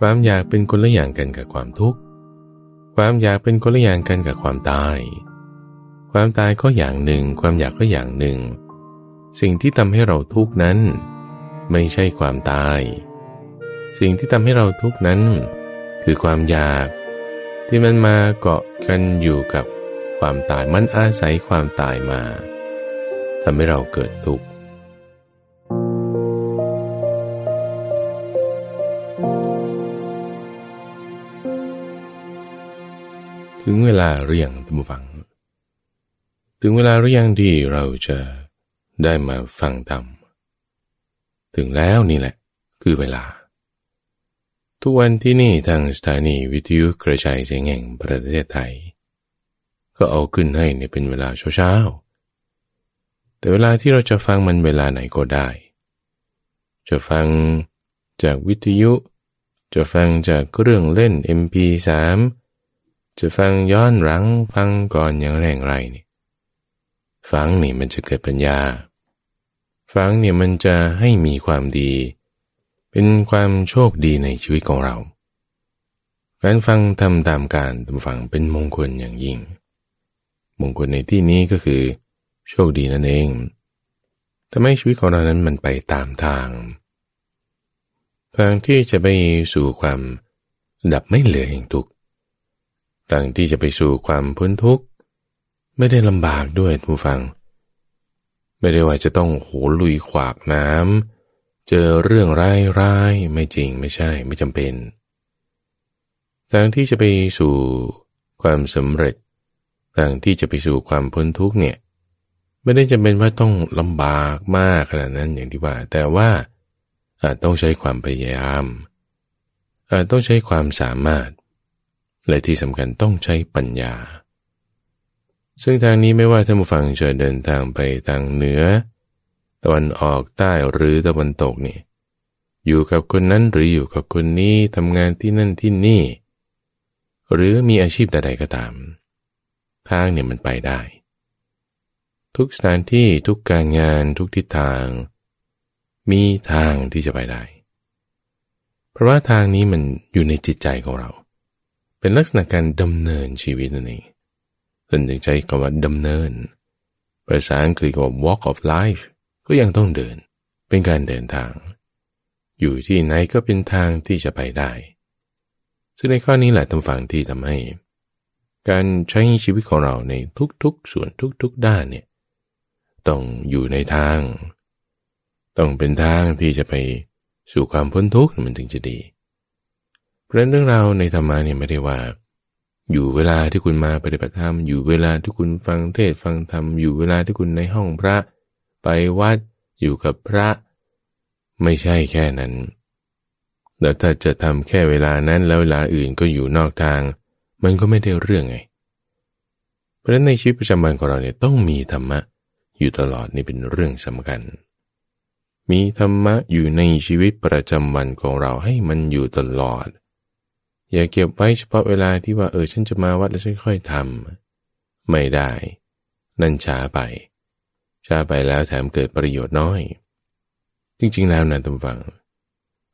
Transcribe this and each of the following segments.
ความอยากเป็นคนละอย่างกันกับความทุกข์ ความอยากเป็นคนละอย่างกันกับความตาย ความตายก็อย่างหนึ่ง ความอยากก็อย่างหนึ่ง สิ่งที่ทำให้เราทุกข์นั้น ไม่ใช่ความตาย สิ่งที่ทำให้เราทุกข์นั้น คือความอยาก ที่มันมาเกาะกันอยู่กับความตายมันอาศัยความตายมาทำให้เราเกิดทุกข์ ถึงเวลาหรือยังท่านผู้ฟัง ถึงเวลาหรือยังที่เราจะได้มาฟังธรรม ถึงแล้วนี่แหละ คือเวลา ทุกวันที่นี่ทางสถานีวิทยุกระจายเสียงแห่งประเทศไทย ก็เอาขึ้นให้เนี่ยเป็นเวลาเช้าๆ แต่เวลาที่เราจะฟังมันเวลาไหนก็ได้ จะฟังจากวิทยุ จะฟังจากเครื่องเล่น MP3 จะฟังย้อนหลังฟังก่อนอย่างแรงไรนี่ฟังนี่มันจะเกิดปัญญา ฟังเนี่ยมันจะให้มีความดี เป็นความโชคดีในชีวิตของเรา การฟังทำตามการทำฟังเป็นมงคลอย่างยิ่ง มงคลในที่นี้ก็คือ โชคดีนั่นเองทำให้ชีวิตของเรานั้นมันไปตามทาง ทางที่จะไปสู่ความดับไม่เหลือแห่งทุกข์ ต่างที่จะไปสู่ความพ้นทุกข์ ไม่ได้ลำบากด้วยผู้ฟัง ไม่ได้ว่าจะต้องโหลุยขวากน้ำเจอเรื่องร้ายร้ายไม่จริงไม่ใช่ไม่จำเป็น ทางที่จะไปสู่ความสำเร็จ ทางที่จะไปสู่ความพ้นทุกข์เนี่ยไม่ได้จำเป็นว่าต้องลำบากมากขนาดนั้นอย่างที่ว่า แต่ว่าอาจต้องใช้ความพยายามอาจต้องใช้ความสามารถ และที่สำคัญต้องใช้ปัญญา ซึ่งทางนี้ไม่ว่าท่านผู้ฟังจะเดินทางไปทางเหนือ ตะวันออกใต้หรือตะวันตกนี่อยู่กับคนนั้นหรืออยู่กับคนนี้ทำงานที่นั่นที่นี่ หรือมีอาชีพใดๆก็ตาม ทางเนี่ยมันไปได้ ทุกสถานที่ทุกการงานทุกทิศทาง มีทางที่จะไปได้ เพราะว่าทางนี้มันอยู่ในจิตใจของเรา เป็นลักษณะการดำเนินชีวิตนั่นเองท่านจึงใช้คำว่าดำเนิน ภาษาอังกฤษว่า walk of life ก็ยังต้องเดิน เป็นการเดินทาง อยู่ที่ไหนก็เป็นทางที่จะไปได้ ซึ่งในข้อนี้แหละทำฝั่งที่ทำให้ การใช้ชีวิตของเราในทุกๆ ส่วนทุกๆ ด้านเนี่ยต้องอยู่ในทาง ต้องเป็นทางที่จะไปสู่ความพ้นทุกข์มันถึงจะดี เพราะนั้นเรื่องราวในธรรมะเนี่ยไม่ได้ว่า อยู่เวลาที่คุณมาปฏิบัติธรรม อยู่เวลาที่คุณฟังเทศฟังธรรม อยู่เวลาที่คุณในห้องพระ ไปวัดอยู่กับพระ ไม่ใช่แค่นั้นแล้วถ้าจะทำแค่เวลานั้นแล้วเวลาอื่นก็อยู่นอกทาง มันก็ไม่ได้เรื่องไง เพราะฉะนั้นในชีวิตประจำวันของเราเนี่ยต้องมีธรรมะอยู่ตลอดนี่เป็นเรื่องสำคัญ มีธรรมะอยู่ในชีวิตประจำวันของเราให้มันอยู่ตลอด อย่าเก็บไว้เฉพาะเวลาที่ว่าเออฉันจะมาวัดแล้วฉันค่อยทำไม่ได้ นั่นช้าไป ช้าไปแล้วแถมเกิดประโยชน์น้อย จริงๆแล้วนะทุกฝัง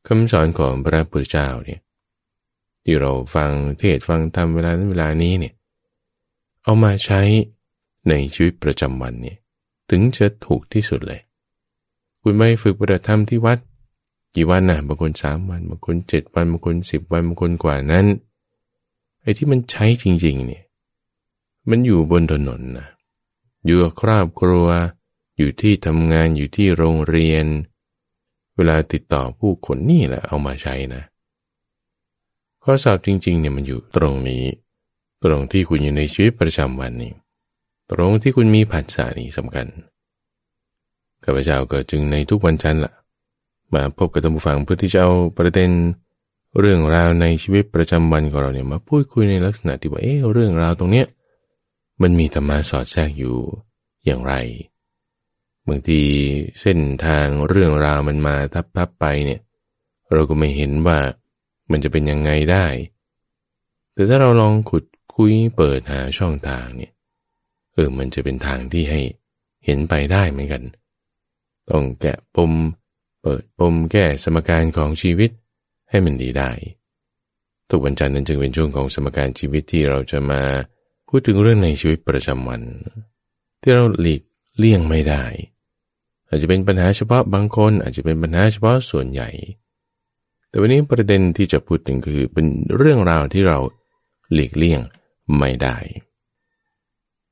คำสอนของพระพุทธเจ้าเนี่ยที่เราฟังเทศฟังธรรมเวลานั้นเวลานี้เนี่ยเอามาใช้ในชีวิตประจำวันเนี่ยถึงจะถูกที่สุดเลย คุณไม่ฝึกปฏิบัติธรรมที่วัด กี่วันนะบางคนสามวันบางคนเจ็ดวันบางคนสิบวันบางคนกว่านั้นไอ้ที่มันใช้จริง ๆ เนี่ย มันอยู่บนถนนนะอยู่กับครอบครัว อยู่ที่ทำงานอยู่ที่โรงเรียน เวลาติดต่อผู้คนนี่แหละเอามาใช้นะ ข้อสอบจริง ๆ เนี่ยมันอยู่ตรงนี้ ตรงที่คุณอยู่ในชีวิตประจำวันนี่ตรงที่คุณมีผัสสะนี่สำคัญข้าพเจ้าก็จึงในทุกวันจันทร์ละ มาพบกับท่านผู้ฟังเพื่อที่จะเอาประเด็นเรื่องราวในชีวิตประจำวันของเราเนี่ยมาพูดคุยในลักษณะที่ว่าเอ๊ะเรื่องราวตรงเนี้ยมันมีธรรมะสอดแทรกอยู่อย่างไรบางทีเส้นทางเรื่องราวมันมาทับทับไปเนี่ย เราก็ไม่เห็นว่ามันจะเป็นยังไงได้ แต่ถ้าเราลองขุดคุยเปิดหาช่องทางเนี่ยเออมันจะเป็นทางที่ให้เห็นไปได้เหมือนกัน ต้องแกะปม เปิดปมแก้สมการของชีวิตให้มันดีได้ ทุกวันจันทร์นั้นจึงเป็นช่วงของสมการชีวิตที่เราจะมาพูดถึงเรื่องในชีวิตประจำวัน ที่เราหลีกเลี่ยงไม่ได้ อาจจะเป็นปัญหาเฉพาะบางคน อาจจะเป็นปัญหาเฉพาะส่วนใหญ่ แต่วันนี้ประเด็นที่จะพูดถึงคือเป็นเรื่องราวที่เราหลีกเลี่ยงไม่ได้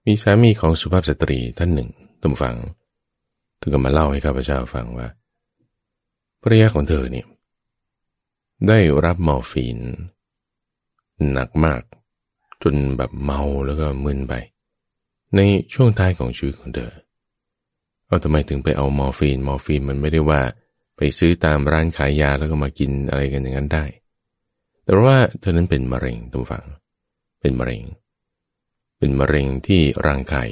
มีสามีของสุภาพสตรีท่านหนึ่งตุ้มฟังถึงก็มาเล่าให้ข้าพเจ้าฟังว่า ภรรยาของเธอเนี่ยได้รับมอร์ฟีน หนักมาก จนแบบเมาแล้วก็มึนไป ในช่วงท้ายของชีวิตของเธอเอาทำไมถึงไปเอามอร์ฟีน มอร์ฟีนมันไม่ได้ว่าไปซื้อตามร้านขายยาแล้วก็มากินอะไรกันอย่างนั้นได้ แต่ว่าเธอนั้นเป็นมะเร็งตุ้มฟัง เป็นมะเร็ง เป็นมะเร็งที่ร่างกาย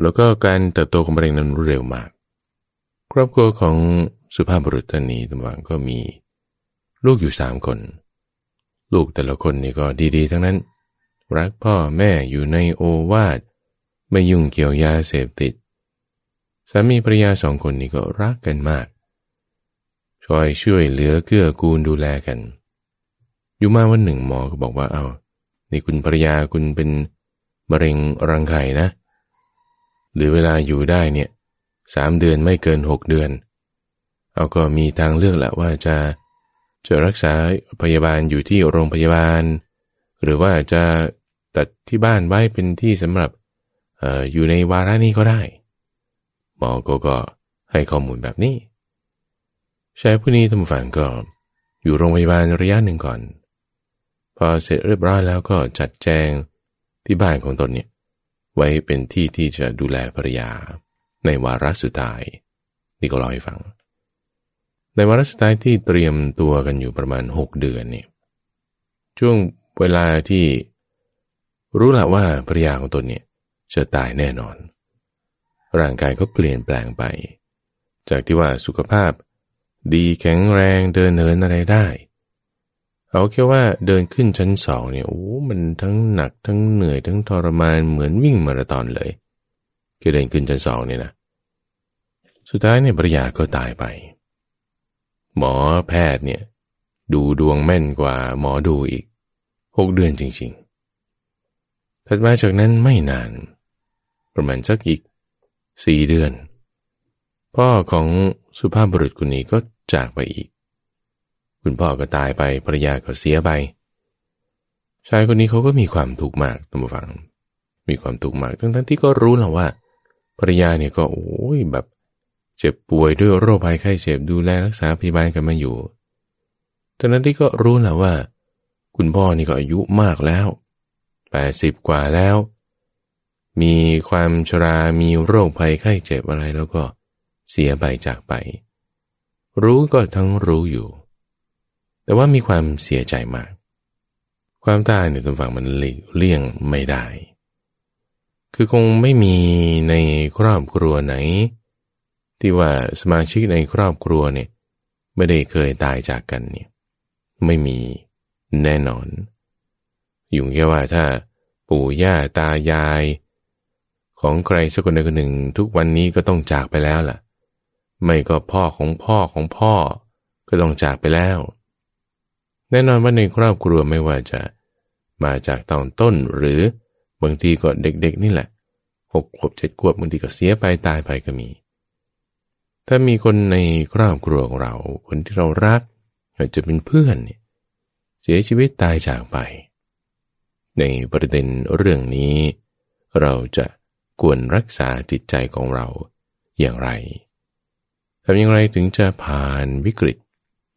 แล้วก็การเติบโตของมะเร็งนั้นเร็วมาก ครอบครัวของ สุภาพบุรุษท่านนี้ตุ้มฟังก็มี ลูกอยู่สามคน ลูกแต่ละคนนี่ก็ดีๆ ทั้งนั้น รักพ่อแม่อยู่ในโอวาทไม่ยุ่งเกี่ยวยาเสพติด สามีภรรยาสองคนนี้ก็รักกันมาก ช่วยช่วยเหลือเกื้อกูลดูแลกัน อยู่มาวันหนึ่งหมอก็บอกว่าเอ้านี่คุณภรรยาคุณเป็นมะเร็งรังไข่นะ หรือเวลาอยู่ได้เนี่ยสามเดือนไม่เกินหกเดือน เอาก็มีทางเลือกแหละว่าจะจะรักษาพยาบาลอยู่ที่โรงพยาบาล หรือว่าจะตัดที่บ้านไว้เป็นที่สำหรับออยู่ในวาระนี้ก็ได้ หมอก็ก็ให้ข้อมูลแบบนี้ชายผู้นี้ทำฝันก็อยู่โรงพยาบาลระยะหนึ่งก่อน พอเสร็จเรียบร้อยแล้วก็จัดแจงที่บ้านของตนเนี่ยไว้เป็นที่ที่จะดูแลภรรยาในวาระสุดท้าย นี่ก็เล่าให้ฟัง ในวาระสุดท้ายที่เตรียมตัวกันอยู่ประมาณหกเดือนเนี่ยช่วงเวลาที่รู้ละว่าภรรยาของตนเนี่ยจะตายแน่นอน ร่างกายก็เปลี่ยนแปลงไป จากที่ว่าสุขภาพ ดีแข็งแรงเดินเหินอะไรได้ เอาแค่ว่าเดินขึ้นชั้นสองเนี่ยโอ้มันทั้งหนักทั้งเหนื่อยทั้งทรมานเหมือนวิ่งมาราธอนเลยคือเดินขึ้นชั้นสองเนี่ยนะ สุดท้ายเนี่ยภรรยาก็ตายไป หมอแพทย์เนี่ย ดูดวงแม่นกว่าหมอดูอีกหกเดือนจริงๆ ถัดมาจากนั้นไม่นาน ประมาณสักอีกสี่เดือน พ่อของสุภาพบุรุษคนนี้ก็จากไปอีก คุณพ่อก็ตายไปภรรยาก็เสียไป ชายคนนี้เขาก็มีความทุกข์มากท่านผู้ฟัง มีความทุกข์มากทั้งๆที่ก็รู้แล้วว่าภรรยาเนี่ยก็โอ้ยแบบ เจ็บป่วยด้วยโรคภัยไข้เจ็บดูแลรักษาพยาบาลกันมาอยู่ตอนนั้นที่ก็รู้แล้วว่า คุณพ่อนี่ก็อายุมากแล้วแปดสิบกว่าแล้ว มีความชรา มีโรคภัยไข้เจ็บอะไรแล้วก็เสียไปจากไป รู้ก็ทั้งรู้อยู่ แต่ว่ามีความเสียใจมาก ความตายในตัวฝั่งมันหลีกเลี่ยงไม่ได้ คือคงไม่มีในครอบครัวไหน ที่ว่าสมาชิกในครอบครัวเนี่ยไม่ได้เคยตายจากกันเนี่ยไม่มีแน่นอน อยู่แค่ว่าถ้าปู่ย่าตายาย ของใครสักคนใดคนหนึ่งทุกวันนี้ก็ต้องจากไปแล้วล่ะ ไม่ก็พ่อของพ่อของพ่อก็ต้องจากไปแล้ว แน่นอนว่าในครอบครัวไม่ว่าจะมาจากตอนต้นหรือบางทีก็เด็กๆนี่แหละหกขวบเจ็ดขวบบางทีก็เสียไปตายไปก็มี ถ้ามีคนในครอบครัวของเรา คนที่เรารักอาจจะเป็นเพื่อนเสียชีวิตตายจากไป ในประเด็นเรื่องนี้ เราจะควรรักษาจิตใจของเราอย่างไรทำอย่างไรถึงจะผ่านวิกฤต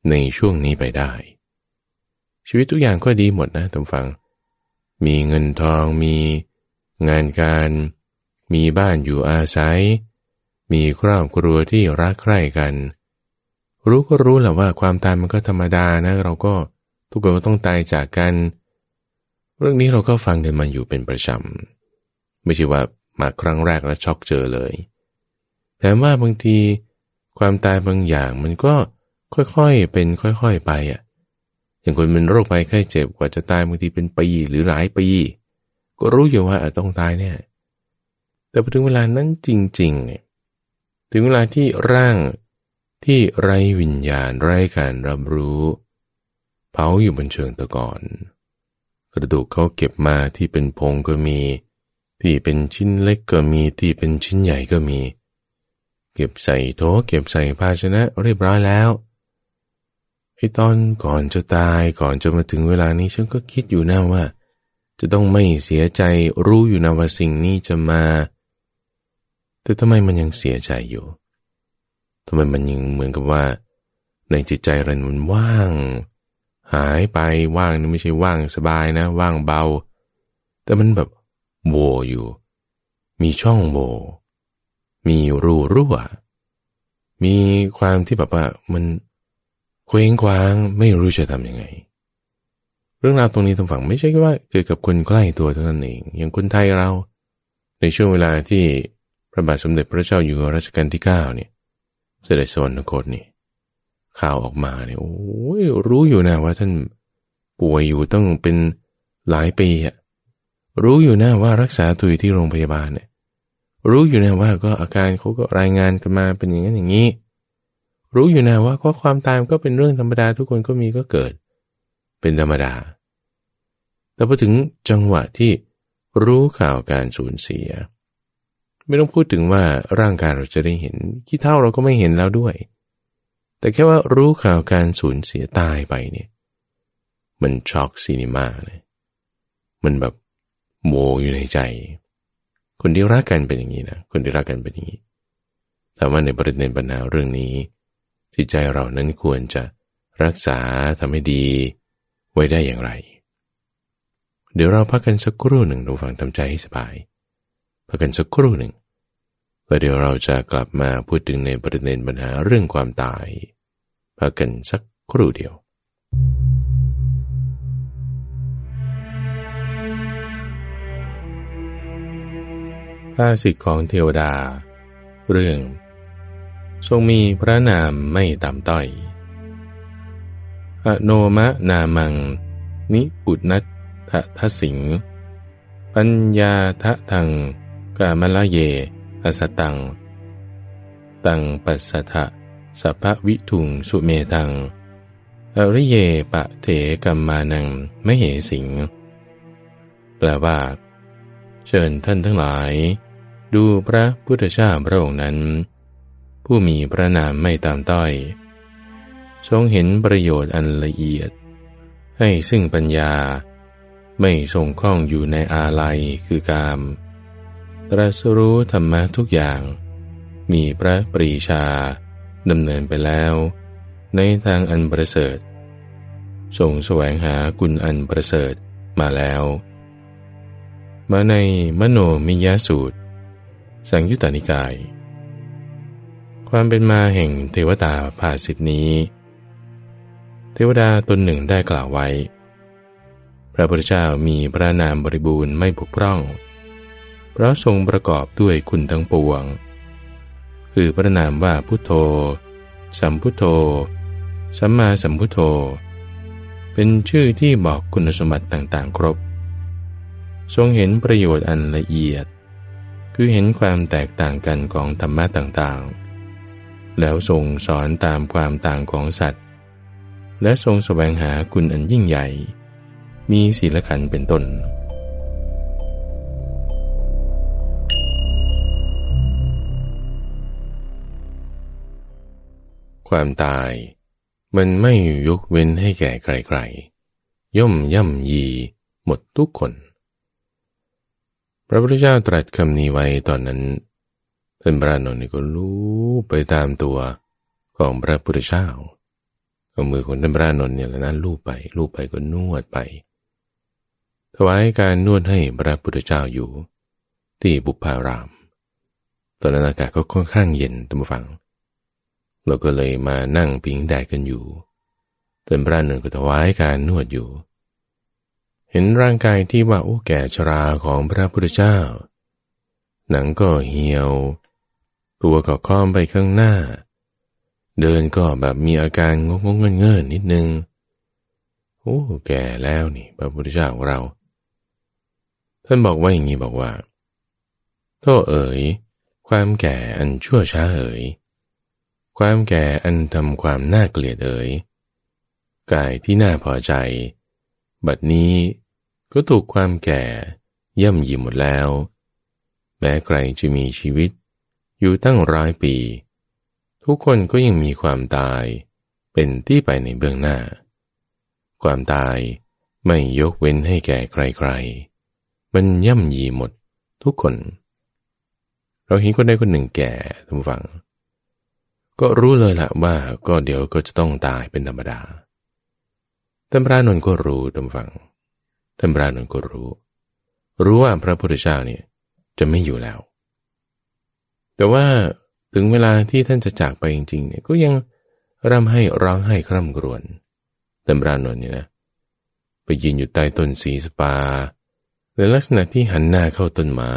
ในช่วงนี้ไปได้ ชีวิตทุกอย่างก็ดีหมดนะท่านฟัง มีเงินทองมีงานการ มีบ้านอยู่อาศัย มีครอบครัวที่รักใคร่กัน รู้ก็รู้แหละว่าความตายมันก็ธรรมดานะ เราก็ทุกคนก็ต้องตายจากกัน เรื่องนี้เราก็ฟังกันมาอยู่เป็นประจำไม่ใช่ว่ามาครั้งแรกแล้วช็อกเจอเลย แต่ว่าบางทีความตายบางอย่างมันก็ค่อยๆเป็นค่อยๆไปอะ อย่างคนเป็นโรคภัยไข้เจ็บกว่าจะตายบางทีเป็นปีหรือหลายปี ก็รู้อยู่ว่าต้องตายเนี่ยแต่พอถึงเวลานั้นจริงๆเนี่ย ถึงเวลาที่ร่างที่ไรวิญญาณไรการรับรู้ เผาอยู่บนเชิงตะกอนกระดูกเขาเก็บมาที่เป็นพงก็มี ที่เป็นชิ้นเล็กก็มีที่เป็นชิ้นใหญ่ก็มี เก็บใส่โถเก็บใส่ภาชนะเรียบร้อยแล้วไอ้ตอนก่อนจะตายก่อนจะมาถึงเวลานี้ฉันก็คิดอยู่นะว่า จะต้องไม่เสียใจรู้อยู่นะว่าสิ่งนี้จะมา แต่ทำไมมันยังเสียใจอยู่ทำไมมันยังเหมือนกับว่า ในจิตใจเรามันว่าง หายไปว่างนี่ไม่ใช่ว่างสบายนะ ว่างเบา แต่มันแบบโวอยู่ มีช่องโวมีรูรั่ว มีความที่แบบว่ามันเคว้งคว้างไม่รู้จะทำยังไง เรื่องราวตรงนี้ทางฝั่งไม่ใช่ว่าเกิดกับคนใกล้ตัวเท่านั้นเอง อย่างคนไทยเรา ในช่วงเวลาที่ ระบาทสมเด็จพระเจ้าอยู่หัวรัชกาลที่เก้าเนี่ยเสด็จสวรรคตนี่ข่าวออกมาเนี่ยโอ้ยรู้อยู่นะว่าท่านป่วยอยู่ต้องเป็นหลายปีอะรู้อยู่นะว่ารักษาตัวอยู่ที่โรงพยาบาลเนี่ยรู้อยู่นะว่าก็อาการเขาก็รายงานกันมาเป็นอย่างนั้นอย่างนี้ รู้อยู่นะว่าก็ความตายก็เป็นเรื่องธรรมดาทุกคนก็มีก็เกิด เป็นธรรมดา แต่พอถึงจังหวะที่รู้ข่าวการสูญเสีย ไม่ต้องพูดถึงว่าร่างกายเราจะได้เห็นขี้เท่าเราก็ไม่เห็นแล้วด้วย แต่แค่ว่ารู้ข่าวการสูญเสียตายไปเนี่ย มันช็อกซีนิมาเลยมันแบบโมอยู่ในใจ คนที่รักกันเป็นอย่างนี้นะคนที่รักกันเป็นอย่างนี้แต่ว่าในประเด็นปัญหาเรื่องนี้จิตใจเรานั้นควรจะรักษาทำให้ดีไว้ได้อย่างไร เดี๋ยวเราพักกันสักครู่หนึ่งดูฟังทำใจให้สบาย พักกันสักครู่หนึ่งแล้วเดี๋ยวเราจะกลับมาพูดถึงในประเด็นปัญหาเรื่องความตายพักกันสักครู่เดียว ภาสิทธิของเทวดา เรื่อง ทรงมีพระนามไม่ต่ำต้อย อโนมะนามัง นิปุนัตทะทสิง ปัญญาทะทัง กามละเย อสตัง ตังปัสสะทะสัพวิทุงสุเมตัง อริเยปะเถกัมมานังไม่เหสิง แปลว่า เชิญท่านทั้งหลาย ดูพระพุทธเจ้าพระองค์นั้น ผู้มีพระนามไม่ตามต้อย ทรงเห็นประโยชน์อันละเอียด ให้ซึ่งปัญญาไม่ทรงคล้องอยู่ในอาลัยคือกาม ตรัสรู้ธรรมะทุกอย่าง มีพระปรีชาดำเนินไปแล้ว ในทางอันประเสริฐทรงแสวงหากุณอันประเสริฐมาแล้ว มาในมโนมิยสูตร สังยุตตนิกาย ความเป็นมาแห่งเทวตาภาสิทธินี้ เทวดาตนหนึ่งได้กล่าวไว้ พระพุทธเจ้ามีพระนามบริบูรณ์ไม่บกพร่อง เพราะทรงประกอบด้วยคุณทั้งปวง คือพระนามว่าพุทโธ สัมพุทโธ สัมมาสัมพุทโธ เป็นชื่อที่บอกคุณสมบัติต่างๆ ครบ ทรงเห็นประโยชน์อันละเอียด คือเห็นความแตกต่างกันของธรรมะต่างๆ แล้วทรงสอนตามความต่างของสัตว์ และทรงสแสวงหาคุณอันยิ่งใหญ่ มีศีลขันเป็นต้น ความตาย มันไม่ยกเว้นให้แก่ใครๆ ย่อมย่ำยีหมดทุกคน พระพุทธเจ้าตรัสคำนี้ไว้ตอนนั้นท่านพระนนท์ก็รู้ไปตามตัวของพระพุทธเจ้าเอามือของท่านพระนนท์เนี่ยแล้วนั้นลูบไปลูบไปก็นวดไป ถวายการนวดให้พระพุทธเจ้าอยู่ ที่บุพาราม ตอนนั้นอากาศก็ค่อนข้างเย็นตัมฟัง เราก็เลยมานั่งพิงแดดกันอยู่ท่านพระนนท์ก็ถวายการนวดอยู่ เห็นร่างกายที่ว่าโอ้แก่ชราของพระพุทธเจ้า หนังก็เหี่ยว ตัวก็ค้อมไปข้างหน้า เดินก็แบบมีอาการงงงเงินนิดนึง โอ้แก่แล้วนี่พระพุทธเจ้าของเรา ท่านบอกว่าอย่างนี้บอกว่าโทษเอ๋ย ความแก่อันชั่วช้าเอ๋ย ความแก่อันทำความน่าเกลียดเอ๋ยกายที่น่าพอใจ บัดนี้ก็ถูกความแก่ย่ำยีหมดแล้ว แม้ใครจะมีชีวิต อยู่ตั้งร้อยปี ทุกคนก็ยังมีความตาย เป็นที่ไปในเบื้องหน้า ความตายไม่ยกเว้นให้แก่ใครๆ มันย่ำยีหมดทุกคน เราเห็นคนใดคนหนึ่งแก่ทุกฝัง ก็รู้เลยละว่าก็เดี๋ยวก็จะต้องตายเป็นธรรมดาธรรมรานนก็รู้ทุกฝังธรรมรานนก็รู้ รู้ว่าพระพุทธเจ้าเนี่ยจะไม่อยู่แล้ว แต่ว่าถึงเวลาที่ท่านจะจากไปจริงๆเนี่ยก็ยังร่ำให้ร้องให้คร่ำครวญธรรมรานนเนี่ยนะ ไปยืนอยู่ใต้ต้นสีสปา ในลักษณะที่หันหน้าเข้าต้นไม้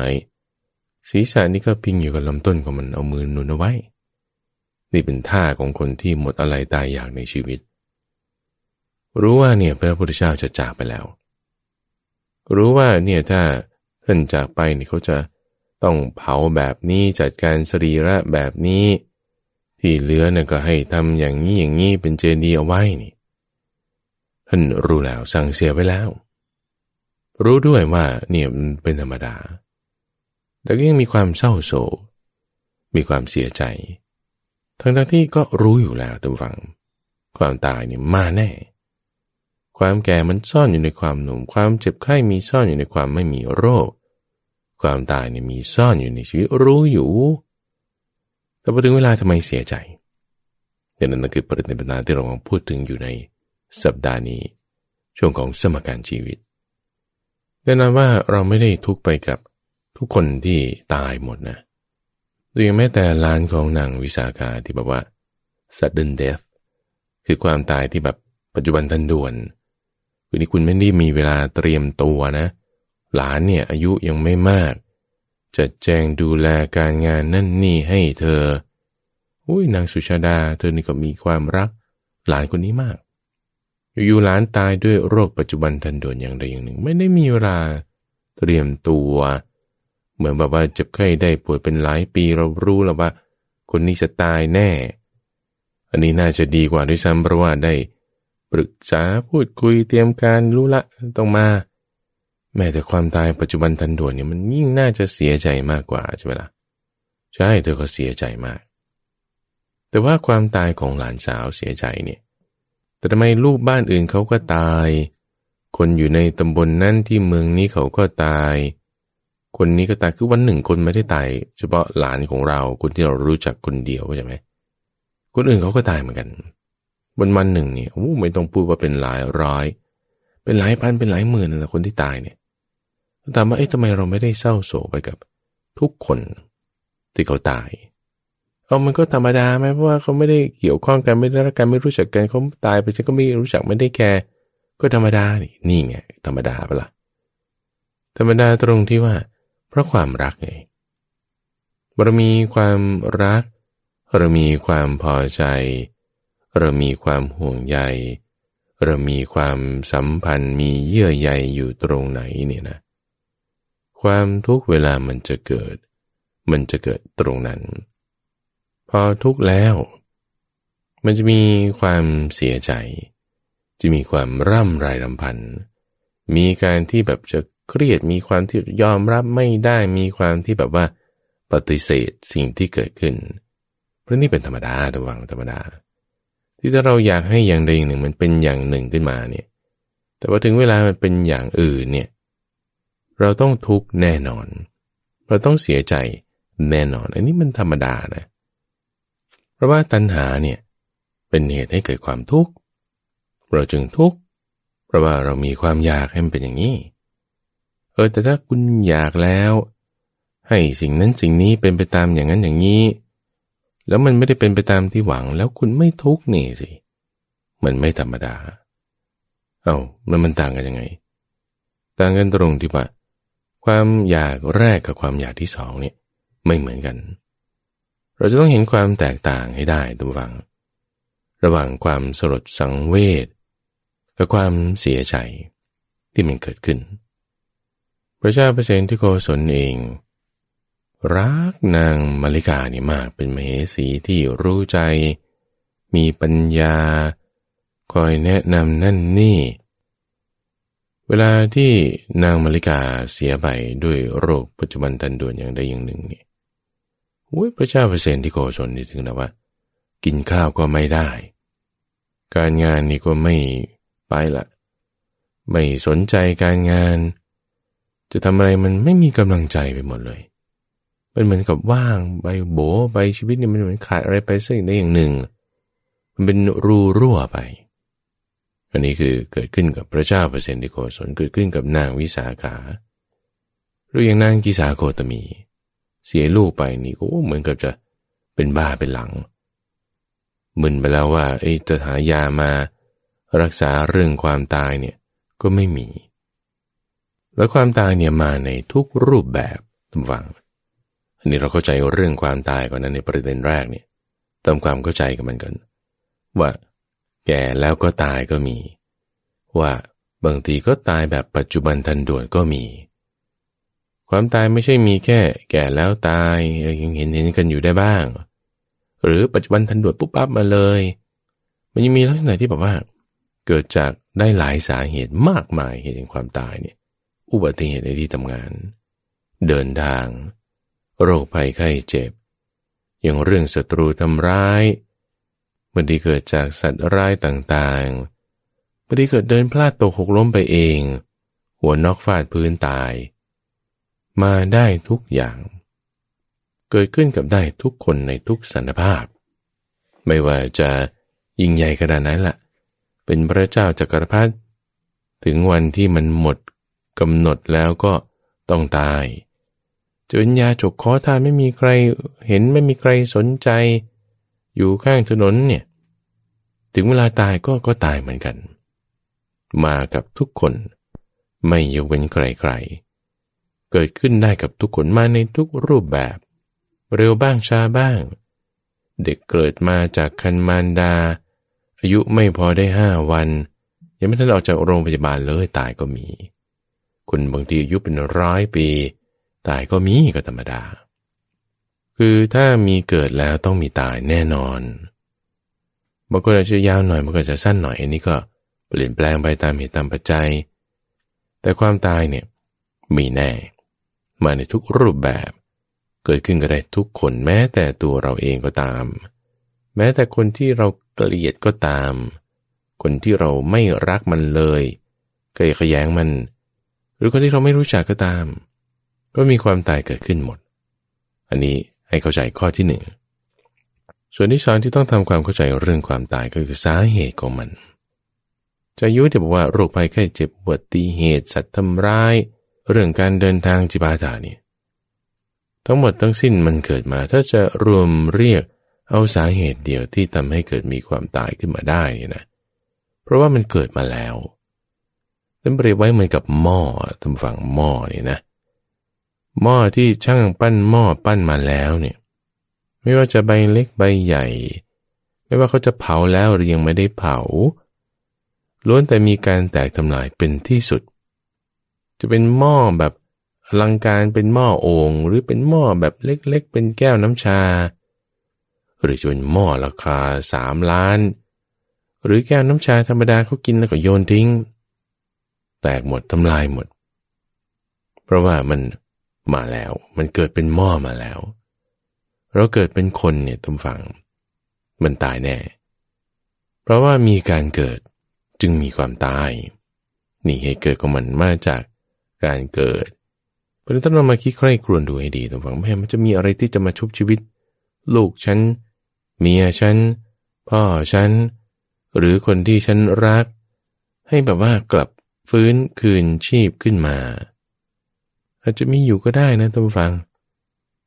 ศีรษะนี่ก็พิงอยู่กับลำต้นของมันเอามือนุนเอาไว้ นี่เป็นท่าของคนที่หมดอะไรตายอยากในชีวิต รู้ว่าเนี่ยพระพุทธเจ้าจะจากไปแล้ว รู้ว่าเนี่ยถ้าท่านจากไปเนี่ยเขาจะต้องเผาแบบนี้จัดการสรีระแบบนี้ ที่เหลือเนี่ยก็ให้ทำอย่างนี้อย่างนี้เป็นเจดีย์เอาไว้นี่ ท่านรู้แล้วสั่งเสียไว้แล้ว รู้ด้วยว่าเนี่ยมันเป็นธรรมดา แต่ก็ยังมีความเศร้าโศกมีความเสียใจ ทั้งทั้งที่ก็รู้อยู่แล้วทุกฝัง ความตายเนี่ยมาแน่ ความแก่มันซ่อนอยู่ในความหนุ่ม ความเจ็บไข้มีซ่อนอยู่ในความไม่มีโรค ความตายเนี่ยมีซ่อนอยู่ในชีวิตรู้อยู่ แต่พอถึงเวลาทำไมเสียใจแต่นั่นคือประเด็นปัญหาที่เรากำลังพูดถึงอยู่ในสัปดาห์นี้ ช่วงของสมการชีวิตแน่นอนว่าเราไม่ได้ทุกไปกับทุกคนที่ตายหมดนะ โดยแม้แต่ล้านของนางวิสาขาที่บอกว่า sudden death คือความตายที่แบบปัจจุบันทันด่วนคือนี้คุณไม่ได้มีเวลาเตรียมตัวนะ หลานเนี่ยอายุยังไม่มาก จะแจงดูแลการงานนั่นนี่ให้เธออุ้ยนางสุชาดา เธอนี่ก็มีความรัก หลานคนนี้มาก อยู่ๆหลานตายด้วยโรคปัจจุบันทันด่วนอย่างใดอย่างหนึ่ง ไม่ได้มีเวลาเตรียมตัวเเหมือนแบบว่าเจ็บไข้ได้ป่วยเป็นหลายปีเรารู้แล้วว่า คนนี้จะตายแน่ อันนี้น่าจะดีกว่าด้วยซ้ำเพราะว่าได้ปรึกษาพูดคุยเตรียมการรู้ละต้องมา แม้แต่ความตายปัจจุบันทันด่วนเนี่ยมันยิ่งน่าจะเสียใจมากกว่าใช่ไหมละ่ะใช่เธอก็เสียใจมาก แต่ว่าความตายของหลานสาวเสียใจเนี่ยแต่ทำไมลูกบ้านอื่นเขาก็ตาย คนอยู่ในตำบลนนั่นที่เมืองนี้เขาก็ตาย คนนี้ก็ตายคือวันหนึ่งคนไม่ได้ตายเฉพาะหลานของเราคนที่เรารู้จักคนเดียวใช่ไหมคนอื่นเขาก็ตายเหมือนกันวันวันหนึ่งเนี่ยโอ้ไม่ต้องพูดว่าเป็นหลายร้อย เป็นหลายพันเป็นหลายหมื่นนะคนที่ตายเนี่ยถามว่าเอ๊ะทำไมเราไม่ได้เศร้าโศกไปกับ ทุกคนที่เขาตายเอามันก็ธรรมดาไหมเพราะว่าเขาไม่ได้เกี่ยวข้องกันไม่ได้รักกันไม่รู้จักกันเขาตายไปฉันก็ไม่รู้จักไม่ได้แคร์ก็ธรรมดานี่นี่ไงธรรมดาปะละ่ะธรรมดาตรงที่ว่า เพราะความรักไงเรามีความรัก เรามีความพอใจ เรามีความห่วงใย เรามีความสัมพันธ์มีเยื่อใยอยู่ตรงไหนเนี่ยนะ ความทุกเวลามันจะเกิด มันจะเกิดตรงนั้น พอทุกแล้ว มันจะมีความเสียใจ จะมีความร่ำไรรำพันมีการที่แบบจะ เครียดมีความที่ยอมรับไม่ได้มีความที่แบบว่า ปฏิเสธสิ่งที่เกิดขึ้น เพราะนี่เป็นธรรมดาระวังธรรมดา ที่ถ้าเราอยากให้อย่างใดอย่างหนึ่งมันเป็นอย่างหนึ่งขึ้นมาเนี่ย แต่ว่าถึงเวลามันเป็นอย่างอื่นเนี่ยเราต้องทุกข์แน่นอน เราต้องเสียใจแน่นอน อันนี้มันธรรมดานะ เพราะว่าตัณหาเนี่ยเป็นเหตุให้เกิดความทุกข์ เราจึงทุกข์ เพราะว่าเรามีความอยากให้มันเป็นอย่างนี้ ออแต่ถ้าคุณอยากแล้ว ให้สิ่งนั้นสิ่งนี้เป็นไปตามอย่างนั้นอย่างนี้ แล้วมันไม่ได้เป็นไปตามที่หวัง แล้วคุณไม่ทุกข์นี่สิ มันไม่ธรรมดา เอา้ามันมันต่างกันยังไง ต่างกันตรงที่ว่าความอยากแรกกับความอยากที่สองเนี่ยไม่เหมือนกัน เราจะต้องเห็นความแตกต่างให้ได้ตัวฟัง ระหว่างความสลดสังเวชกับความเสียใจที่มันเกิดขึ้น พระเจ้าเปรตที่โกศลเอง รักนางมาริกานี่มากเป็นมเหสีที่รู้ใจ มีปัญญา คอยแนะนำนั่นนี่ เวลาที่นางมาริกาเสียไปด้วยโรคปัจจุบันทันด่วนอย่างใดอย่างหนึ่งนี่วุ้ยพระเจ้าเปรตที่โกศลนี่ถึงนะว่า กินข้าวก็ไม่ได้ การงานนี่ก็ไม่ไปละไม่สนใจการงาน จะทำอะไรมันไม่มีกำลังใจไปหมดเลย มันเหมือนกับว่างใบโบใบชีวิตนี่มันเหมือนขาดอะไรไปสักอย่างหนึ่ง มันเป็นรูรั่วไป อันนี้คือเกิดขึ้นกับพระเจ้าเปอร์เซนติโกศลเกิดขึ้นกับนางวิสาขา หรืออย่างนางกิสาโคตมี เสียลูกไปนี่ก็เหมือนกับจะเป็นบ้าเป็นหลังมึนไปแล้วว่าไอ้จะหายามารักษาเรื่องความตายเนี่ยก็ไม่มี แล้วความตายเนี่ยมาในทุกรูปแบบทุกฝัง อันนี้เราเข้าใจเรื่องความตายก่อนนั้นในประเด็นแรกเนี่ยทำความเข้าใจกับมันกันว่าแก่แล้วก็ตายก็มี ว่าบางทีก็ตายแบบปัจจุบันทันด่วนก็มี ความตายไม่ใช่มีแค่ แก่แล้วตายยังเห็นเห็นกันอยู่ได้บ้าง หรือปัจจุบันทันด่วนปุ๊บปั๊บมาเลย มันยังมีลักษณะที่แบบว่า เกิดจากได้หลายสาเหตุมากมายเหตุแห่งความตายเนี่ย อุบัติเหตุในที่ทำงาน เดินทาง โรคภัยไข้เจ็บ อย่างเรื่องศัตรูทำร้ายบางทีเกิดจากสัตว์ร้ายต่างๆบางทีเกิดเดินพลาดตกหกล้มไปเอง หัวนอกฟาดพื้นตาย มาได้ทุกอย่าง เกิดขึ้นกับได้ทุกคนในทุกสันภาพ ไม่ว่าจะยิ่งใหญ่ขนาดนั้นละ่ะ เป็นพระเจ้าจักรพรรดิถึงวันที่มันหมด กำหนดแล้วก็ต้องตาย จะเป็นยาจกคอทานไม่มีใครเห็นไม่มีใครสนใจ อยู่ข้างถนนเนี่ยถึงเวลาตายก็ก็ตายเหมือนกัน มากับทุกคนไม่ยกเว้นใครๆ เกิดขึ้นได้กับทุกคนมาในทุกรูปแบบ เร็วบ้างช้าบ้าง เด็กเกิดมาจากคันมารดา อายุไม่พอได้ห้าวัน ยังไม่ทันออกจากโรงพยาบาลเลยตายก็มี คนบางทีอายุเป็นร้อยปี ตายก็มีก็ธรรมดา คือถ้ามีเกิดแล้วต้องมีตายแน่นอนบางคนอาจจะยาวหน่อยบางคนจะสั้นหน่อยอันนี้ก็เปลี่ยนแปลงไปตามเหตุตามปัจจัย แต่ความตายเนี่ยมีแน่ มาในทุกรูปแบบ เกิดขึ้นก็ได้ทุกคนแม้แต่ตัวเราเองก็ตาม แม้แต่คนที่เราเกลียดก็ตาม คนที่เราไม่รักมันเลยก็ยขยงมัน หรือคนที่เราไม่รู้จักก็ตาม ก็มีความตายเกิดขึ้นหมด อันนี้ให้เข้าใจข้อที่หนึ่งส่วนที่สองที่ต้องทำความเข้าใจเรื่องความตายก็คือสาเหตุของมัน จะยุติบอกว่าโรคภัยไข้เจ็บอุบัติเหตุ สัตว์ทำร้าย เรื่องการเดินทางจิปาถานี่ทั้งหมดทั้งสิ้นมันเกิดมาถ้าจะรวมเรียกเอาสาเหตุเดียวที่ทำให้เกิดมีความตายขึ้นมาได้เนี่ยนะ เพราะว่ามันเกิดมาแล้ว ตั้งเปรียบไว้เหมือนกับหม้อทำฝังหม้อนี่นะ หม้อที่ช่างปั้นหม้อปั้นมาแล้วเนี่ย ไม่ว่าจะใบเล็กใบใหญ่ ไม่ว่าเขาจะเผาแล้วหรือยังไม่ได้เผา ล้วนแต่มีการแตกทำลายเป็นที่สุด จะเป็นหม้อแบบอลังการเป็นหม้อโอ่งหรือเป็นหม้อแบบเล็กๆ เป็นแก้วน้ำชา หรือจะเป็นหม้อราคาสามล้าน หรือแก้วน้ำชาธรรมดาเขากินแล้วก็โยนทิ้ง แตกหมดทำลายหมด เพราะว่ามันมาแล้ว มันเกิดเป็นหม้อมาแล้ว เราเกิดเป็นคนเนี่ยตำฝัง มันตายแน่ เพราะว่ามีการเกิดจึงมีความตาย นี่เหตุเกิดของมันมาจากการเกิดเพราะฉะนั้นเรามาคิดใคร่ครวญดูให้ดีตำฝังแม่มันจะมีอะไรที่จะมาชุบชีวิต ลูกฉันเมียฉันพ่อฉันหรือคนที่ฉันรัก ให้แบบว่ากลับ ฟื้นคืนชีพขึ้นมา อาจจะมีอยู่ก็ได้นะท่านฟัง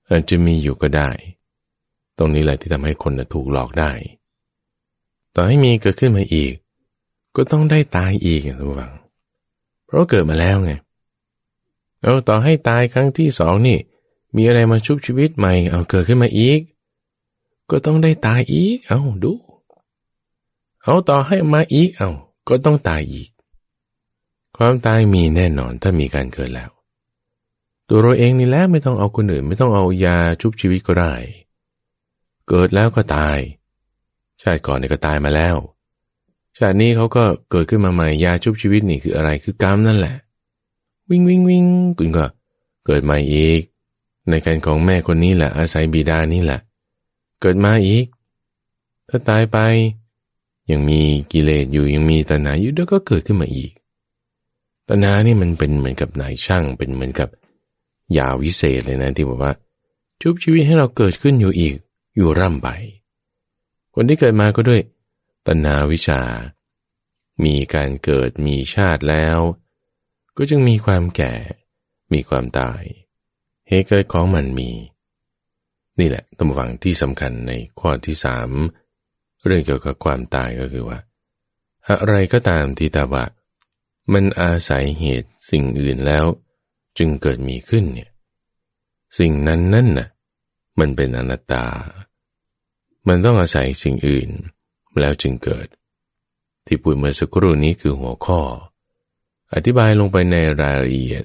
อาจจะมีอยู่ก็ได้ ตรงนี้แหละที่ทำให้คนถูกหลอกได้ ต่อให้มีเกิดขึ้นมาอีก ก็ต้องได้ตายอีกท่านฟัง เพราะเกิดมาแล้วไงเอาต่อให้ตายครั้งที่สองนี่ มีอะไรมาชุบชีวิตใหม่ เอาเกิดขึ้นมาอีก ก็ต้องได้ตายอีก เอาดู เอาต่อให้มาอีก เอาก็ต้องตายอีก ความตายมีแน่นอนถ้ามีการเกิดแล้ว ตัวเราเองนี่แหละไม่ต้องเอาคนอื่น ไม่ต้องเอายาชุบชีวิตก็ได้ เกิดแล้วก็ตาย ชาติก่อนเนี่ยก็ตายมาแล้ว ชาตินี้เขาก็เกิดขึ้นมาใหม่ยาชุบชีวิตนี่คืออะไรคือกรรมนั่นแหละ วิ่งวิ่งวิ่งคุณก็เกิดมาอีก ในการของแม่คนนี้แหละอาศัยบิดานี่แหละ เกิดมาอีก ถ้าตายไป ยังมีกิเลสอยู่ยังมีตัณหาอยู่เดี๋ยวก็เกิดขึ้นมาอีก ตัณหานี่มันเป็นเหมือนกับนายช่างเป็นเหมือนกับยาวิเศษเลยนะที่บอกว่า ชุบชีวิตให้เราเกิดขึ้นอยู่อีก อยู่ร่ำไป คนที่เกิดมาก็ด้วยตัณหาวิชา มีการเกิดมีชาติแล้ว ก็จึงมีความแก่ มีความตายเหตุเกิดของมันมี นี่แหละตำฝังที่สำคัญในข้อที่สามเรื่องเกี่ยวกับความตายก็คือว่า อะไรก็ตามที่ตาบะ มันอาศัยเหตุสิ่งอื่นแล้ว จึงเกิดมีขึ้นเนี่ยสิ่งนั้นนั่นน่ะมันเป็นอนัตตา มันต้องอาศัยสิ่งอื่น แล้วจึงเกิด ที่พูดเมื่อสักครู่นี้คือหัวข้อ อธิบายลงไปในรายละเอียด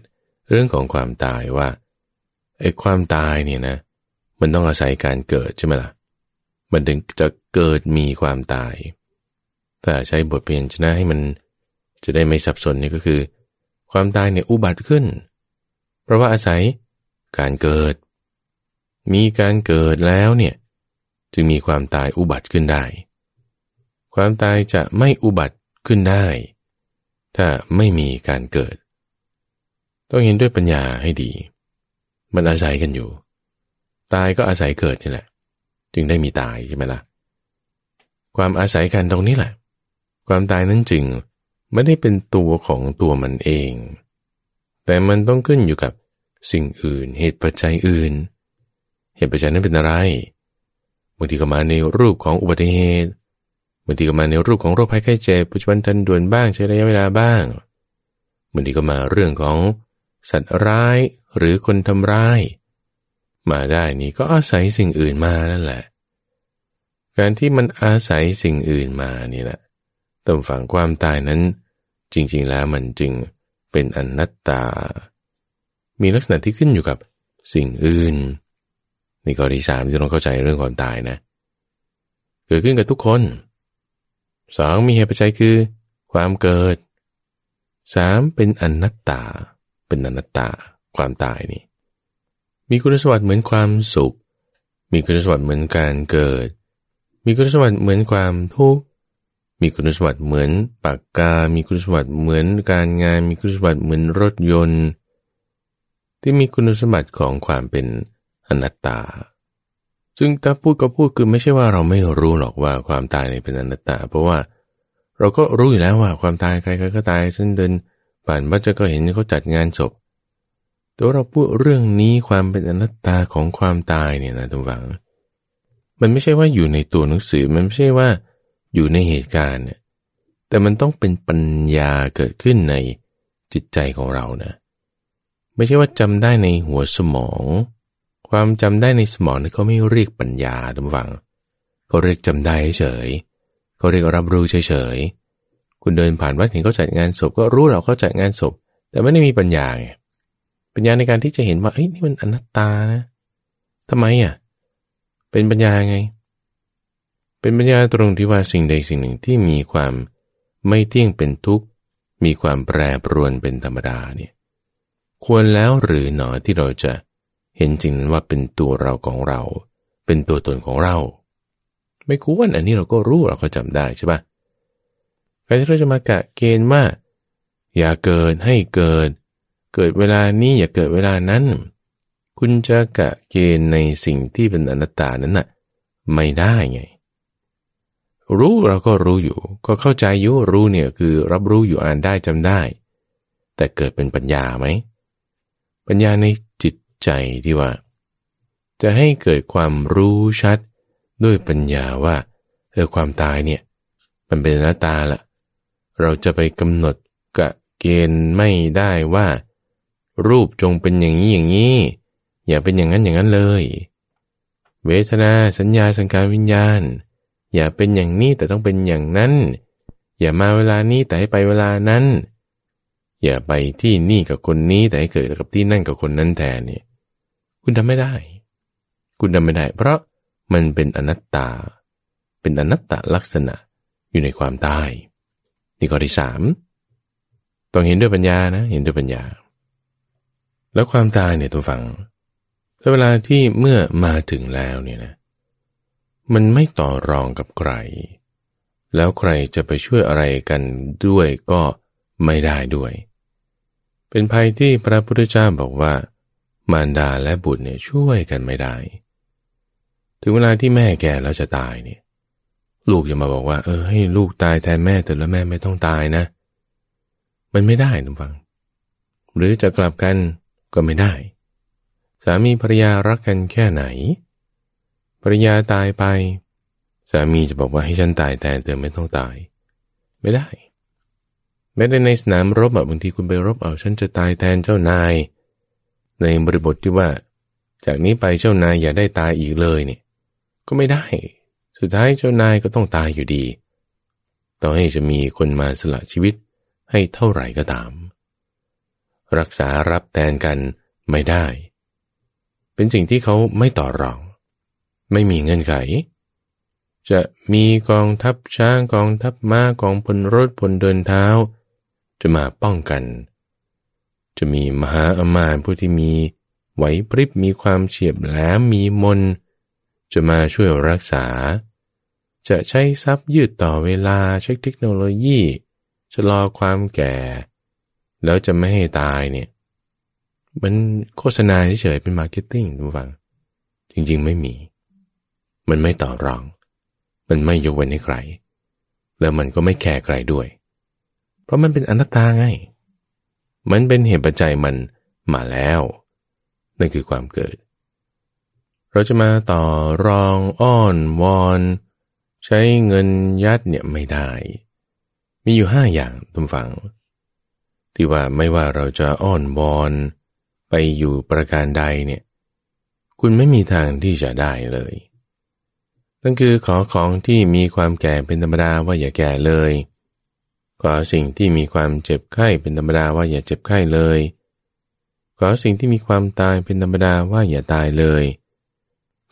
เรื่องของความตายว่าไอ้ความตายเนี่ยนะ มันต้องอาศัยการเกิดใช่ไหมละ่ะ มันถึงจะเกิดมีความตาย แต่ใช้บทเปลี่ยนชนะให้มัน จะได้ไม่สับสนนี่ก็คือ ความตายเนี่ยอุบัติขึ้น เพราะว่าอาศัยการเกิด มีการเกิดแล้วเนี่ยจึงมีความตายอุบัติขึ้นได้ ความตายจะไม่อุบัติขึ้นได้ ถ้าไม่มีการเกิด ต้องเห็นด้วยปัญญาให้ดี มันอาศัยกันอยู่ ตายก็อาศัยเกิดนี่แหละ จึงได้มีตายใช่ไหมละ่ะ ความอาศัยกันตรงนี้แหละ ความตายนั้นจึง ไม่ได้เป็นตัวของตัวมันเอง แต่มันต้องขึ้นอยู่กับสิ่งอื่น เหตุปัจจัยอื่น เหตุปัจจัยนั้นเป็นอะไรบางทีก็มาในรูปของอุบัติเหตุบางทีก็มาในรูปของโรคภัยไข้เจ็บปัจจุบันทันด่วนบ้างใช้ระยะเวลาบ้างบางทีก็มาเรื่องของสัตว์ร้ายหรือคนทำร้าย มาได้นี่ก็อาศัยสิ่งอื่นมานั่นแหละ การที่มันอาศัยสิ่งอื่นมานี่แหละ ต้นฝั่งความตายนั้น จริงๆแล้วมันจึงเป็นอนัตตา มีลักษณะที่ขึ้นอยู่กับสิ่งอื่น นี่ข้อที่สามที่ต้องเข้าใจเรื่องความตายนะ เกิดขึ้นกับทุกคนสองมีเหตุปัจจัยคือ ความเกิดสามเป็นอนัตตา เป็นอนัตตา ความตายนี่ มีคุณสมบัติเหมือนความสุข มีคุณสมบัติเหมือนการเกิด มีคุณสมบัติเหมือนความทุกข์ มีคุณสมบัติเหมือนปากกา มีคุณสมบัติเหมือนการงาน มีคุณสมบัติเหมือนรถยนต์ ที่มีคุณสมบัติของความเป็นอนัตตา ซึ่งถ้าพูดก็พูดคือไม่ใช่ว่าเราไม่รู้หรอกว่าความตายในเป็นอนัตตา เพราะว่าเราก็รู้อยู่แล้วว่าความตายใครๆก็ตายซึ่งเดินผ่านบัจจะก็เห็นเขาจัดงานศพแต่ว่าเราพูดเรื่องนี้ความเป็นอนัตตาของความตายเนี่ยนะทุกฝัง มันไม่ใช่ว่าอยู่ในตัวหนังสือ มันไม่ใช่ว่า อยู่ในเหตุการณ์เนี่ยแต่มันต้องเป็นปัญญาเกิดขึ้นในจิตใจของเรานะ ไม่ใช่ว่าจำได้ในหัวสมอง ความจำได้ในสมองนี่เขาไม่เรียกปัญญาดำฟังเขาเรียกจำได้เฉยเขาเรียกรับรู้เฉยๆคุณเดินผ่านวัดเห็นเขาจัดงานศพก็รู้เราเขาจัดงานศพ แต่ไม่ได้มีปัญญาไงปัญญาในการที่จะเห็นว่าเอ้ยนี่มันอนัตตานะทำไมอะเป็นปัญญาไง เป็นปัญญาตรงที่ว่าสิ่งใดสิ่งหนึ่งที่มีความไม่เที่ยงเป็นทุกข์ มีความแปรปรวนเป็นธรรมดาเนี่ยควรแล้วหรือหนอที่เราจะเห็นจริงว่าเป็นตัวเราของเรา เป็นตัวตนของเรา ไม่ควรอันนี้เราก็รู้เราก็จำได้ใช่ปะการที่เราจะมากะเกณฑ์ว่าอย่าเกิดให้เกิด เกิดเวลานี้อย่าเกิดเวลานั้น คุณจะกะเกณฑ์ในสิ่งที่เป็นอนัตตานั้นน่ะไม่ได้ไง รู้เราก็รู้อยู่ ก็เข้าใจอยู่รู้เนี่ยคือรับรู้อยู่อ่านได้จำได้ แต่เกิดเป็นปัญญาไหม ปัญญาในจิตใจที่ว่า จะให้เกิดความรู้ชัดด้วยปัญญาว่าเออความตายเนี่ยมันเป็นหน้าตาละเราจะไปกำหนดกะเกณฑ์ไม่ได้ว่า รูปจงเป็นอย่างนี้อย่างนี้ อย่าเป็นอย่างนั้นอย่างนั้นเลย เวทนาสัญญาสังการวิญญาณ อย่าเป็นอย่างนี้แต่ต้องเป็นอย่างนั้น อย่ามาเวลานี้แต่ให้ไปเวลานั้น อย่าไปที่นี่กับคนนี้แต่ให้เกิดกับที่นั่นกับคนนั้นแทนเนี่ย คุณทำไม่ได้ คุณทำไม่ได้ เพราะมันเป็นอนัตตา เป็นอนัตตลักษณะอยู่ในความตายนี่ข้อที่สามต้องเห็นด้วยปัญญานะ เห็นด้วยปัญญา แล้วความตายเนี่ยตัวฟังเวลาที่เมื่อมาถึงแล้วเนี่ยนะ มันไม่ต่อรองกับใคร แล้วใครจะไปช่วยอะไรกันด้วยก็ไม่ได้ด้วย เป็นภัยที่พระพุทธเจ้าบอกว่า มารดาและบุตรเนี่ยช่วยกันไม่ได้ ถึงเวลาที่แม่แก่แล้วจะตายเนี่ยลูกจะมาบอกว่า เออให้ลูกตายแทนแม่แต่แล้วแม่ไม่ต้องตายนะ มันไม่ได้ทุกฟัง หรือจะกลับกันก็ไม่ได้ สามีภรรยารักกันแค่ไหน รรยาตายไป สามีจะบอกว่าให้ฉันตายแต่เธอไม่ต้องตาย ไม่ได้แม้แต่ในสนามรบอะบางทีคุณไปรบเอาฉันจะตายแทนเจ้านาย ในบริบทที่ว่า จากนี้ไปเจ้านายอย่าได้ตายอีกเลยเนี่ย ก็ไม่ได้ สุดท้ายเจ้านายก็ต้องตายอยู่ดี ต่อให้จะมีคนมาสละชีวิตให้เท่าไหร่ก็ตาม รักษารับแทนกันไม่ได้ เป็นสิ่งที่เขาไม่ต่อรอง ไม่มีเงื่อนไข จะมีกองทัพช้างกองทัพม้ากองพลรถพลเดินเท้า จะมาป้องกัน จะมีมหาอมาตย์ผู้ที่มีไหวพริบมีความเฉียบแหลมมีมนต์ จะมาช่วยรักษา จะใช้ทรัพย์ยืดต่อเวลาใช้เทคโนโลยีชะลอความแก่ แล้วจะไม่ให้ตายเนี่ยมันโฆษณาเฉยๆเป็น marketing ทุกฝังจริงๆไม่มี มันไม่ต่อรอง มันไม่ยกเว้นให้ใคร แล้วมันก็ไม่แคร์ใครด้วย เพราะมันเป็นอนัตตาไง มันเป็นเหตุปัจจัยมันมาแล้ว นั่นคือความเกิด เราจะมาต่อรองอ้อนวอน ใช้เงินยัดเนี่ยไม่ได้ มีอยู่ห้าอย่างทุกฝัง ที่ว่าไม่ว่าเราจะอ้อนวอน ไปอยู่ประการใดเนี่ย คุณไม่มีทางที่จะได้เลย นั่นคือขอของที่มีความแก่เป็นธรรมดาว่าอย่าแก่เลย ขอสิ่งที่มีความเจ็บไข้เป็นธรรมดาว่าอย่าเจ็บไข้เลย ขอสิ่งที่มีความตายเป็นธรรมดาว่าอย่าตายเลย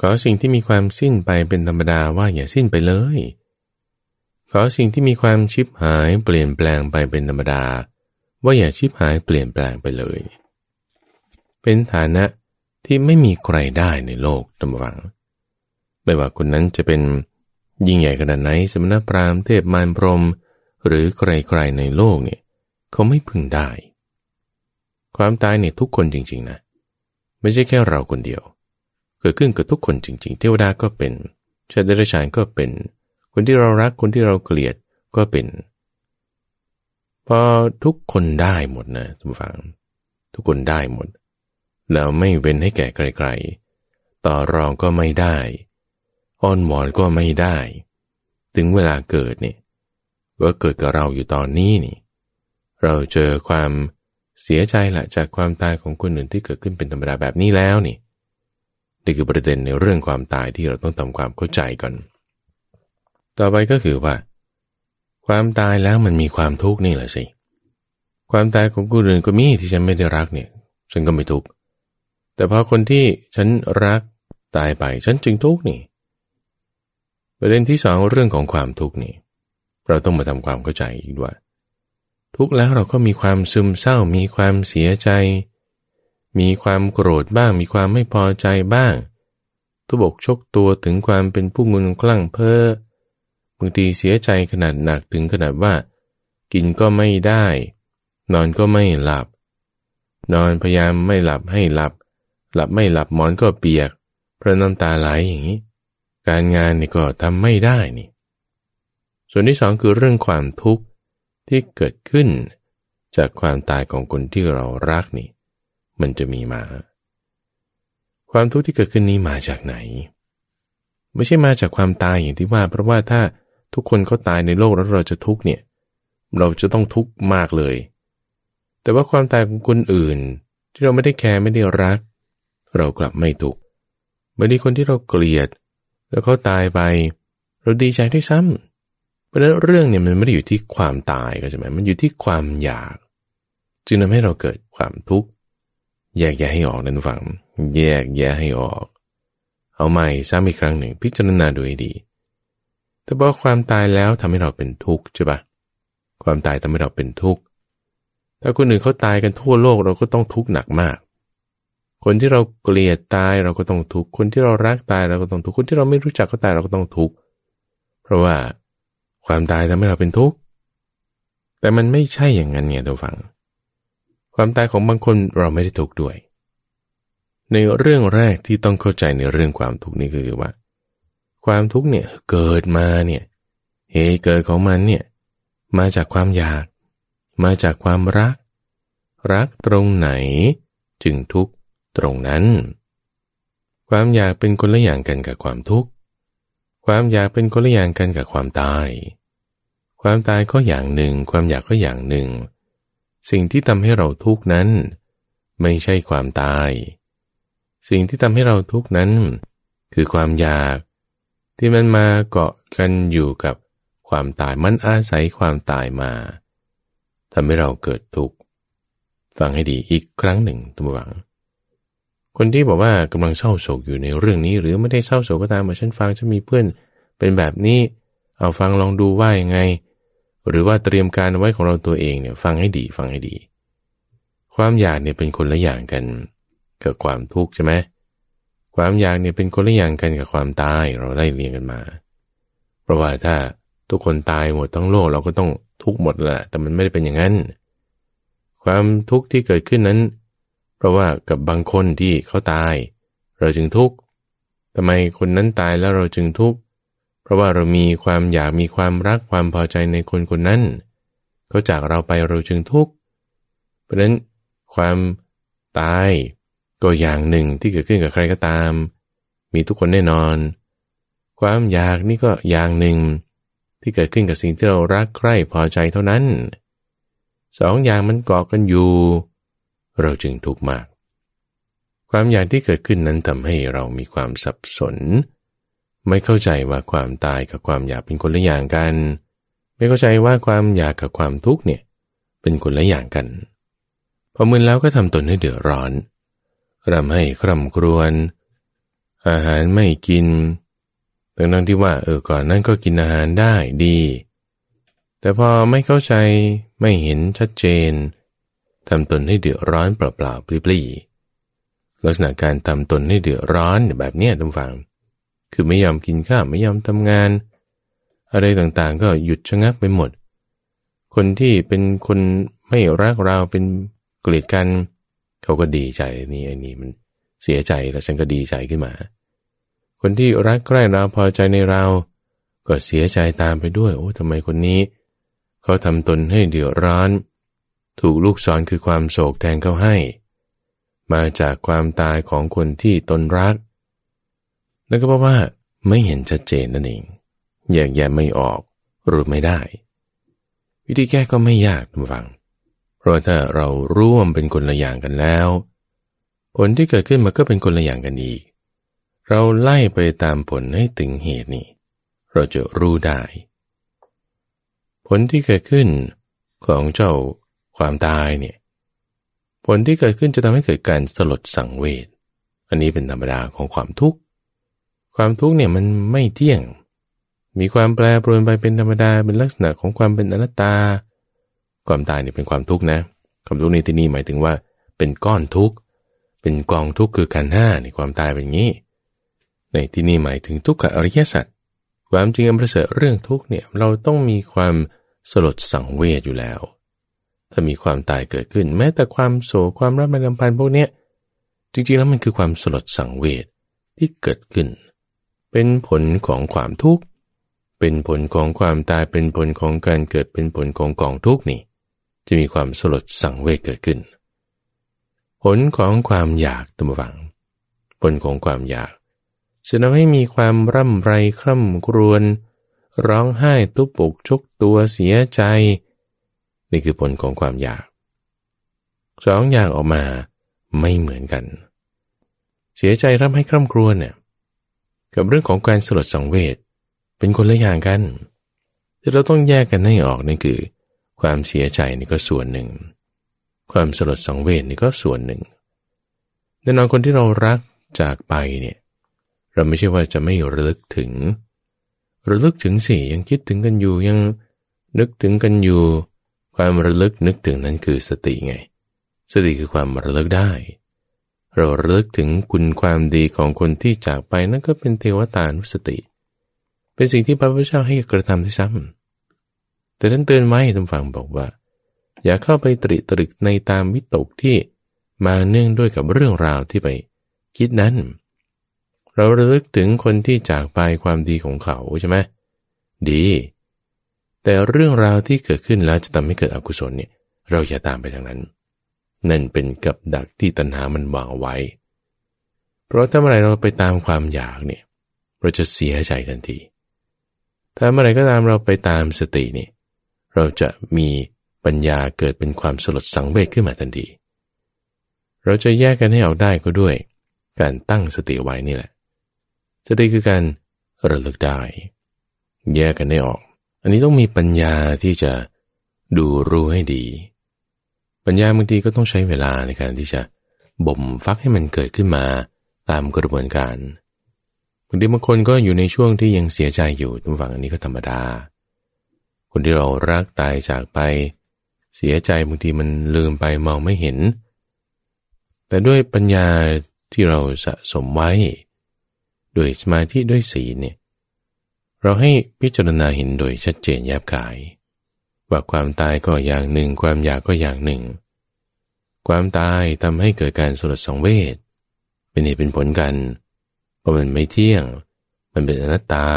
ขอสิ่งที่มีความสิ้นไปเป็นธรรมดาว่าอย่าสิ้นไปเลย ขอสิ่งที่มีความชิบหายเปลี่ยนแปลงไปเป็นธรรมดา ว่าอย่าชิบหายเปลี่ยนแปลงไปเลย เป็นฐานะที่ไม่มีใครได้ในโลกตำวัง ไม่ว่าคนนั้นจะเป็นยิ่งใหญ่ขนาดไหนสมณพราหมณ์เทพมารพรม หรือใครๆในโลกเนี่ยเขาไม่พึงได้ ความตายเนี่ยทุกคนจริง ๆ นะ ไม่ใช่แค่เราคนเดียว เกิดขึ้นกับทุกคนจริง ๆ เทวดาก็เป็นชาติเดรัจฉานก็เป็น คนที่เรารักคนที่เราเกลียดก็เป็นพอทุกคนได้หมดนะทุกฝัง ทุกคนได้หมด แล้วไม่เว้นให้แก่ใครๆต่อรองก็ไม่ได้ อ้อนวอนก็ไม่ได้ ถึงเวลาเกิดเนี่ยก็เกิดกับเราอยู่ตอนนี้นี่ เราเจอความเสียใจละจากความตายของคนอื่นที่เกิดขึ้นเป็นธรรมดาแบบนี้แล้วนี่นี่คือประเด็นในเรื่องความตายที่เราต้องทำความเข้าใจก่อน ต่อไปก็คือว่า ความตายแล้วมันมีความทุกข์นี่แหละสิ ความตายของคนอื่นก็มีที่ฉันไม่ได้รักเนี่ย ฉันก็ไม่ทุกข์แต่พอคนที่ฉันรักตายไปฉันจึงทุกข์นี่ ประเด็นที่สองเรื่องของความทุกข์นี่เราต้องมาทำความเข้าใจอีกด้วย ทุกข์แล้วเราก็มีความซึมเศร้า มีความเสียใจ มีความโกรธบ้าง มีความไม่พอใจบ้าง ทุบกชกตัวถึงความเป็นผู้งุนคลั่งเพ้อบางทีเสียใจขนาดหนักถึงขนาดว่า กินก็ไม่ได้ นอนก็ไม่หลับ นอนพยายามไม่หลับให้หลับ หลับไม่หลับหมอนก็เปียกเพราะน้ำตาไหลอย่างนี้ การงานนี่ก็ทำไม่ได้นี่ ส่วนที่สองคือเรื่องความทุกข์ที่เกิดขึ้น จากความตายของคนที่เรารักนี่ มันจะมีมา ความทุกข์ที่เกิดขึ้นนี้มาจากไหน ไม่ใช่มาจากความตายอย่างที่ว่า เพราะว่าถ้าทุกคนเขาตายในโลกแล้วเราจะทุกข์เนี่ย เราจะต้องทุกข์มากเลย แต่ว่าความตายของคนอื่น ที่เราไม่ได้แคร์ไม่ได้รัก เรากลับไม่ถูกข์บางทีคนที่เราเกลียด แล้วเขาตายไป เราดีใจด้วยซ้ำเพราะนั้นเรื่องเนี่ยมันไม่ได้อยู่ที่ความตายก็ใช่ไหมมันอยู่ที่ความอยาก จึงทำให้เราเกิดความทุกข์แยกแยะให้ออกนั่นฝังแยกแยะให้ออก เอาใหม่ซ้ำอีกครั้งหนึ่ง พิจารณาดูให้ดี แต่พอความตายแล้วทำให้เราเป็นทุกข์ใช่ปะความตายทำให้เราเป็นทุกข์ถ้าคนอื่นเขาตายกันทั่วโลกเราก็ต้องทุกข์หนักมาก คนที่เราเกลียดตายเราก็ต้องทุกข์ คนที่เรารักตายเราก็ต้องทุกข์ คนที่เราไม่รู้จักก็ตายเราก็ต้องทุกข์ เพราะว่าความตายทำให้เราเป็นทุกข์ แต่มันไม่ใช่อย่างนั้นเนี่ยทุกฝัง ความตายของบางคนเราไม่ได้ทุกข์ด้วย ในเรื่องแรกที่ต้องเข้าใจในเรื่องความทุกข์นี่คือว่า ความทุกข์เนี่ยเกิดมาเนี่ยเหตุเกิดของมันเนี่ยมาจากความอยาก มาจากความรัก รักตรงไหนจึงทุกข์ ตรงนั้น ความอยากเป็นคนละอย่างกันกับความทุกข์ ความอยากเป็นคนละอย่างกันกับความตาย ความตายก็อย่างหนึ่ง ความอยากก็อย่างหนึ่ง สิ่งที่ทำให้เราทุกข์นั้น ไม่ใช่ความตาย สิ่งที่ทำให้เราทุกข์นั้น คือความอยาก ที่มันมาเกาะกันอยู่กับความตายมันอาศัยความตายมาทำให้เราเกิดทุกข์ ฟังให้ดีอีกครั้งหนึ่งตัวหวัง คนที่บอกว่ากำลังเศร้าโศกอยู่ในเรื่องนี้ หรือไม่ได้เศร้าโศกก็ตามมาฉันฟังจะมีเพื่อนเป็นแบบนี้ เอาฟังลองดูว่ายังไง หรือว่าเตรียมการไว้ของเราตัวเองเนี่ยฟังให้ดีฟังให้ดี ความอยากเนี่ยเป็นคนละอย่างกันกับความทุกข์ใช่ไหมความอยากเนี่ยเป็นคนละอย่างกันกับความตายเราได้เรียนกันมา เพราะว่าถ้าทุกคนตายหมดทั้งโลกเราก็ต้องทุกข์หมดแหละแต่มันไม่ได้เป็นอย่างนั้น ความทุกข์ที่เกิดขึ้นนั้น เพราะว่ากับบางคนที่เขาตาย เราจึงทุกข์ทำไมคนนั้นตายแล้วเราจึงทุกข์เพราะว่าเรามีความอยากมีความรักความพอใจในคนคนนั้นเขาจากเราไปเราจึงทุกข์เพราะนั้นความตายก็อย่างหนึ่งที่เกิดขึ้นกับใครก็ตาม มีทุกคนแน่นอน ความอยากนี่ก็อย่างหนึ่ง ที่เกิดขึ้นกับสิ่งที่เรารักใคร่พอใจเท่านั้นสองอย่างมันเกาะกันอยู่ เราจึงทุกข์มาก ความอยากที่เกิดขึ้นนั้นทำให้เรามีความสับสน ไม่เข้าใจว่าความตายกับความอยากเป็นคนละอย่างกัน ไม่เข้าใจว่าความอยากกับความทุกข์เนี่ยเป็นคนละอย่างกัน พอมึนแล้วก็ทำตนให้เดือดร้อนรำให้คร่ำครวญอาหารไม่กินดังนั้นที่ว่าเออก่อนนั้นก็กินอาหารได้ดี แต่พอไม่เข้าใจไม่เห็นชัดเจน ทำตนให้เดือดร้อนเปล่าๆปลี่ๆลักษณะการทำตนให้เดือดร้อนแบบเนี้ยทุกฝัง คือไม่ยอมกินข้าวไม่ยอมทำงาน อะไรต่างๆก็หยุดชะงักไปหมด คนที่เป็นคนไม่รักเราเป็นเกลียดกัน เขาก็ดีใจนี่ไอ้นี่มันเสียใจแล้วฉันก็ดีใจขึ้นมา คนที่รักใกล้เราพอใจในเรา ก็เสียใจตามไปด้วย โอ้ทำไมคนนี้ เขาทำตนให้เดือดร้อน ถูกลูกศรคือความโศกแทงเขาให้ มาจากความตายของคนที่ตนรัก นั่นก็เพราะว่าไม่เห็นชัดเจนนั่นเองแยกแยะไม่ออกรือไม่ได้ วิธีแก้ก็ไม่ยากทุกฝัง เพราะถ้าเราร่วมเป็นคนละอย่างกันแล้ว ผลที่เกิดขึ้นมันก็เป็นคนละอย่างกันอีก เราไล่ไปตามผลให้ถึงเหตุนี้เราจะรู้ได้ ผลที่เกิดขึ้นของเจ้า ความตายเนี่ยผลที่เกิดขึ้นจะทำให้เกิดการสลดสังเวช อันนี้เป็นธรรมดาของความทุกข์ ความทุกข์เนี่ยมันไม่เที่ยง มีความแปรปรวนไปเป็นธรรมดา เป็นลักษณะของความเป็นอนัตตา ความตายเนี่ยเป็นความทุกข์นะ ความทุกข์ในที่นี้หมายถึงว่า เป็นก้อนทุกข์ เป็นกองทุกข์คือการห้าในความตายเป็นอย่างนี้ ในที่นี้หมายถึงทุกขอริยสัจ ความจริงอันประเสริฐเรื่องทุกข์เนี่ยเราต้องมีความสลดสังเวชอยู่แล้ว ถ้ามีความตายเกิดขึ้น แม้แต่ความโศกความรับไม่ลำพันพวกเนี้ยจริงๆแล้วมันคือความสลดสังเวชที่เกิดขึ้น เป็นผลของความทุกข์เป็นผลของความตายเป็นผลของการเกิดเป็นผลของกองทุกข์นี่ จะมีความสลดสังเวชเกิดขึ้น ผลของความอยากตัวฝัง ผลของความอยากจะทำให้มีความร่ำไรคร่ำครวญร้องไห้ตุบปุกชกตัวเสียใจ นี่คือผลของความอยากสองอย่างออกมาไม่เหมือนกัน เสียใจร่ำให้คร่ำครวญเนี่ยกับเรื่องของการสลดสังเวชเป็นคนละอย่างกันที่เราต้องแยกกันให้ออกนั่นคือ ความเสียใจนี่ก็ส่วนหนึ่ง ความสลดสังเวชนี่ก็ส่วนหนึ่งแน่นอนคนที่เรารักจากไปเนี่ยเราไม่ใช่ว่าจะไม่ระลึกถึงระลึกถึงสิยังคิดถึงกันอยู่ยังนึกถึงกันอยู่ ความระลึกนึกถึงนั้นคือสติไง สติคือความระลึกได้ เราระลึกถึงคุณความดีของคนที่จากไปนั่นก็เป็นเทวตานุสติ เป็นสิ่งที่พระพุทธเจ้าให้กระทำที่ซ้ำแต่ท่านเตือนไว้ท่านฟังบอกว่า อย่าเข้าไปตริตรึกในตามวิตกที่มาเนื่องด้วยกับเรื่องราวที่ไปคิดนั้น เราระลึกถึงคนที่จากไปความดีของเขาใช่ไหมดี แต่เรื่องราวที่เกิดขึ้นแล้วจะทำให้เกิดอกุศลเนี่ยเราอย่าตามไปทางนั้น นั่นเป็นกับดักที่ตัณหามันวางไว้ เพราะถ้าเมื่อไรเราไปตามความอยากเนี่ยเราจะเสียใจทันที ถ้าเมื่อไรก็ตามเราไปตามสติเนี่ยเราจะมีปัญญาเกิดเป็นความสลดสังเวชขึ้นมาทันที เราจะแยกกันให้ออกได้ก็ด้วย การตั้งสติไว้นี่แหละ สติคือการระลึกได้ แยกกันให้ออก อันนี้ต้องมีปัญญาที่จะดูรู้ให้ดี ปัญญาบางทีก็ต้องใช้เวลาในการที่จะบ่มฟักให้มันเกิดขึ้นมาตามกระบวนการบางทีบางคนก็อยู่ในช่วงที่ยังเสียใจอยู่ทุกฝั่งอันนี้ก็ธรรมดา คนที่เรารักตายจากไป เสียใจบางทีมันลืมไปมองไม่เห็น แต่ด้วยปัญญาที่เราสะสมไว้ ด้วยสมาธิด้วยศีลเนี่ย เราให้พิจารณาเห็นโดยชัดเจนแยบกาย ว่าความตายก็อย่างหนึ่ง ความอยากก็อย่างหนึ่ง ความตายทำให้เกิดการสลดสังเวชเป็นเหตุเป็นผลกันเพราะมันไม่เที่ยง มันเป็นอนัตตา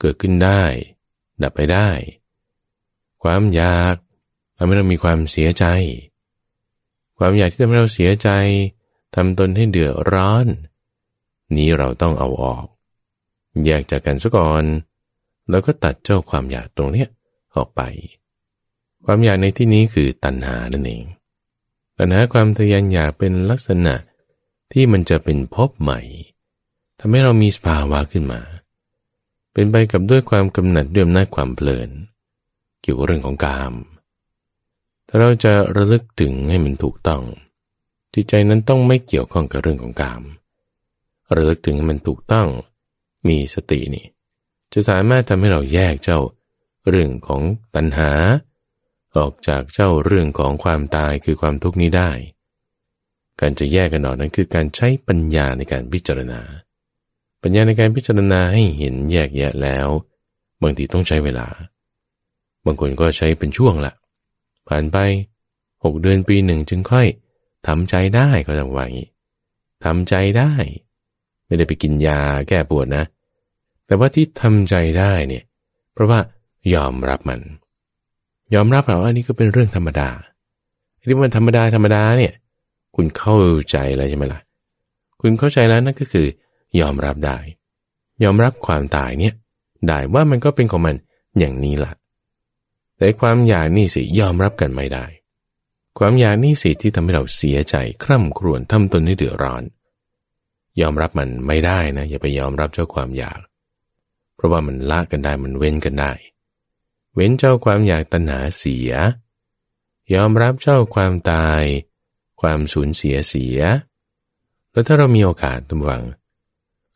เกิดขึ้นได้ ดับไปได้ ความอยากทำให้เรามีความเสียใจ ความอยากที่ทำให้เราเสียใจทำตนให้เดือดร้อน นี้เราต้องเอาออก แยกจากกันซะก่อน แล้วก็ตัดเจ้าความอยากตรงเนี้ยออกไป ความอยากในที่นี้คือตัณหานั่นเอง ตัณหาความทยานอยากเป็นลักษณะที่มันจะเป็นพบใหม่ทำให้เรามีสภาวะขึ้นมา เป็นไปกับด้วยความกำหนัดด้วยอำนาจความเพลิน เกี่ยวกับเรื่องของกาม ถ้าเราจะระลึกถึงให้มันถูกต้อง จิตใจนั้นต้องไม่เกี่ยวข้องกับเรื่องของกาม ระลึกถึงให้มันถูกต้อง มีสตินี่ จะสามารถทำให้เราแยกเจ้าเรื่องของตัณหา ออกจากเจ้าเรื่องของความตายคือความทุกข์นี้ได้ การจะแยกกันออกนั้นคือการใช้ปัญญาในการพิจารณา ปัญญาในการพิจารณาให้เห็นแยกแยะแล้ว บางทีต้องใช้เวลา บางคนก็ใช้เป็นช่วงละผ่านไปหกเดือนปีหนึ่งจึงค่อยทำใจได้ก็ต้องว่างี้ทำใจได้ ไม่ได้ไปกินยาแก้ปวดนะ แต่ว่าที่ทำใจได้เนี่ยเพราะว่ายอมรับมัน ยอมรับว่าอันนี้ก็เป็นเรื่องธรรมดาที่มันธรรมดาธรรมดาเนี่ยคุณเข้าใจแล้วใช่ไหมล่ะ คุณเข้าใจแล้วนั่นก็คือ ยอมรับได้ ยอมรับความตายเนี่ยได้ว่ามันก็เป็นของมันอย่างนี้ละแต่ความอยากนี่สิยอมรับกันไม่ได้ ความอยากนี่สิที่ทำให้เราเสียใจคร่ำครวญทำตนให้เดือดร้อน ยอมรับมันไม่ได้นะ อย่าไปยอมรับเจ้าความอยาก ราะว่ามันละกันได้มันเว้นกันได้ เว้นเจ้าความอยากตัณหาเสีย ยอมรับเจ้าความตาย ความสูญเสียเสีย แล้วถ้าเรามีโอกาสตุ้มวัง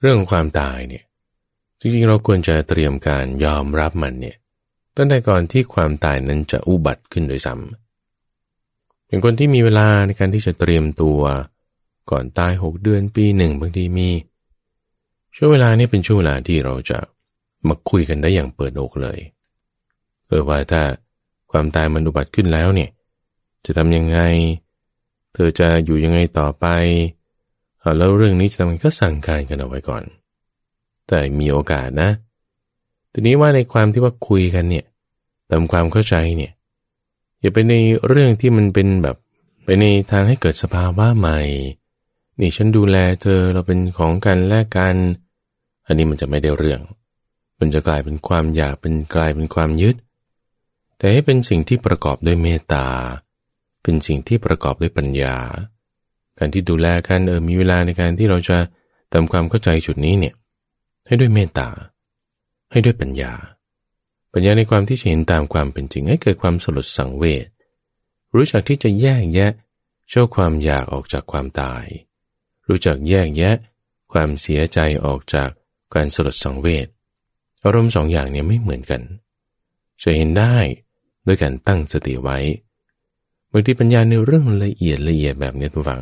เรื่องความตายเนี่ยจริงๆเราควรจะเตรียมการยอมรับมันเนี่ยตั้งแต่ก่อนที่ความตายนั้นจะอุบัติขึ้นโดยซ้ำเป็นคนที่มีเวลาในการที่จะเตรียมตัว ก่อนตายหกเดือนปีหนึ่งบางทีมี ช่วงเวลานี้เป็นช่วงเวลาที่เราจะ มาคุยกันได้อย่างเปิดอกเลยเออว่าถ้าความตายมันอุบัติขึ้นแล้วเนี่ย จะทำยังไง เธอจะอยู่ยังไงต่อไปแล้วเรื่องนี้จะทำก็สั่งการกันเอาไว้ก่อน แต่มีโอกาสนะ ทีนี้ว่าในความที่ว่าคุยกันเนี่ยตามความเข้าใจเนี่ย อย่าไปในเรื่องที่มันเป็นแบบไปในทางให้เกิดสภาวะใหม่ นี่ฉันดูแลเธอเราเป็นของกันแลกกัน อันนี้มันจะไม่ได้เรื่อง มันจะกลายเป็นความอยากเป็นกลายเป็นความยึด แต่ให้เป็นสิ่งที่ประกอบด้วยเมตตา เป็นสิ่งที่ประกอบด้วยปัญญา การที่ดูแลกันเออมีเวลาในการที่เราจะทำความเข้าใจจุดนี้เนี่ยให้ด้วยเมตตา ให้ด้วยปัญญา ปัญญาในความที่จะเห็นตามความเป็นจริง ให้เกิดความสลดสังเวชรู้จักที่จะแยกแยะเจ้าความอยากออกจากความตาย รู้จักแยกแยะ ความเสียใจออกจากการสลดสังเวช อารมณ์สองอย่างเนี่ยไม่เหมือนกันจะเห็นได้ด้วยการตั้งสติไว้บางทีปัญญาในเรื่องละเอียดละเอียดแบบนี้ทุกฝัง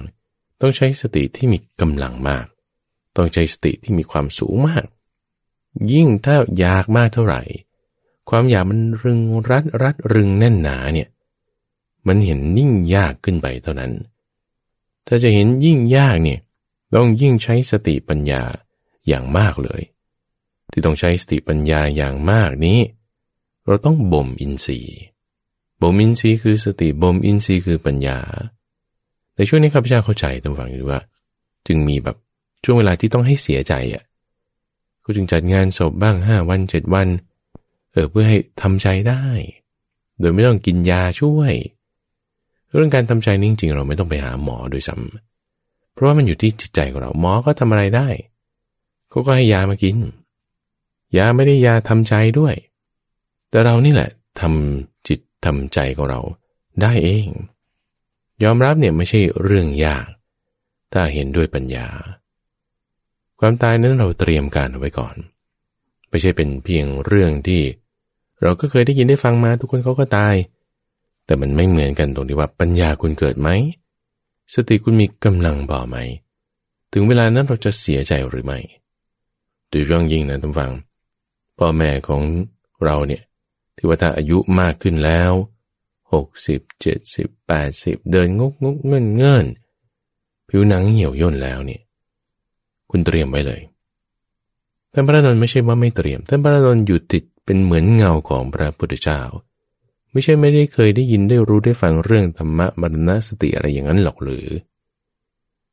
ต้องใช้สติที่มีกำลังมาก ต้องใช้สติที่มีความสูงมาก ยิ่งถ้าอยากมากเท่าไหร่ ความอยากมันรึงรัดรัดรึงแน่นหนาเนี่ยมันเห็นยิ่งยากขึ้นไปเท่านั้น ถ้าจะเห็นยิ่งยากเนี่ยต้องยิ่งใช้สติปัญญาอย่างมากเลย ที่ต้องใช้สติปัญญาอย่างมากนี้ เราต้องบ่มอินทรีย์บ่มอินทรีย์คือสติบ่มอินทรีย์คือปัญญา ในช่วงนี้ข้าพเจ้าเข้าใจตรงฝังอยู่ว่า จึงมีแบบช่วงเวลาที่ต้องให้เสียใจอะก็จึงจัดงานศพบ้างห้าวันเจ็ดวัน เออเพื่อให้ทำใจได้ โดยไม่ต้องกินยาช่วย เรื่องการทำใจนี่จริงๆเราไม่ต้องไปหาหมอโดยซ้ำเพราะว่ามันอยู่ที่จิตใจของเราหมอก็ทำอะไรได้เขาก็ให้ยามากิน ยาไม่ได้ยาทำใจด้วย แต่เรานี่แหละทำจิตทำใจของเราได้เอง ยอมรับเนี่ยไม่ใช่เรื่องยาก ถ้าเห็นด้วยปัญญา ความตายนั้นเราเตรียมการเอาไว้ก่อน ไม่ใช่เป็นเพียงเรื่องที่ เราก็เคยได้ยินได้ฟังมาทุกคนเขาก็ตาย แต่มันไม่เหมือนกันตรงที่ว่าปัญญาคุณเกิดไหม สติคุณมีกำลังบ่อไหม ถึงเวลานั้นเราจะเสียใจหรือไม่โดยเรื่องยิ่งนะท่านฟัง พ่อแม่ของเราเนี่ยที่ว่าถ้าอายุมากขึ้นแล้วหกสิบเจ็ดสิบแปดสิบเดินงกงกเงินเงินผิวหนังเหี่ยวย่นแล้วเนี่ยคุณเตรียมไว้เลยท่านพระนนท์ไม่ใช่ว่าไม่เตรียมท่านพระนนท์อยู่ติดเป็นเหมือนเงาของพระพุทธเจ้า ไม่ใช่ไม่ได้เคยได้ยินได้รู้ได้ฟังเรื่องธรรมะมรณสติอะไรอย่างนั้นหรอกหรือ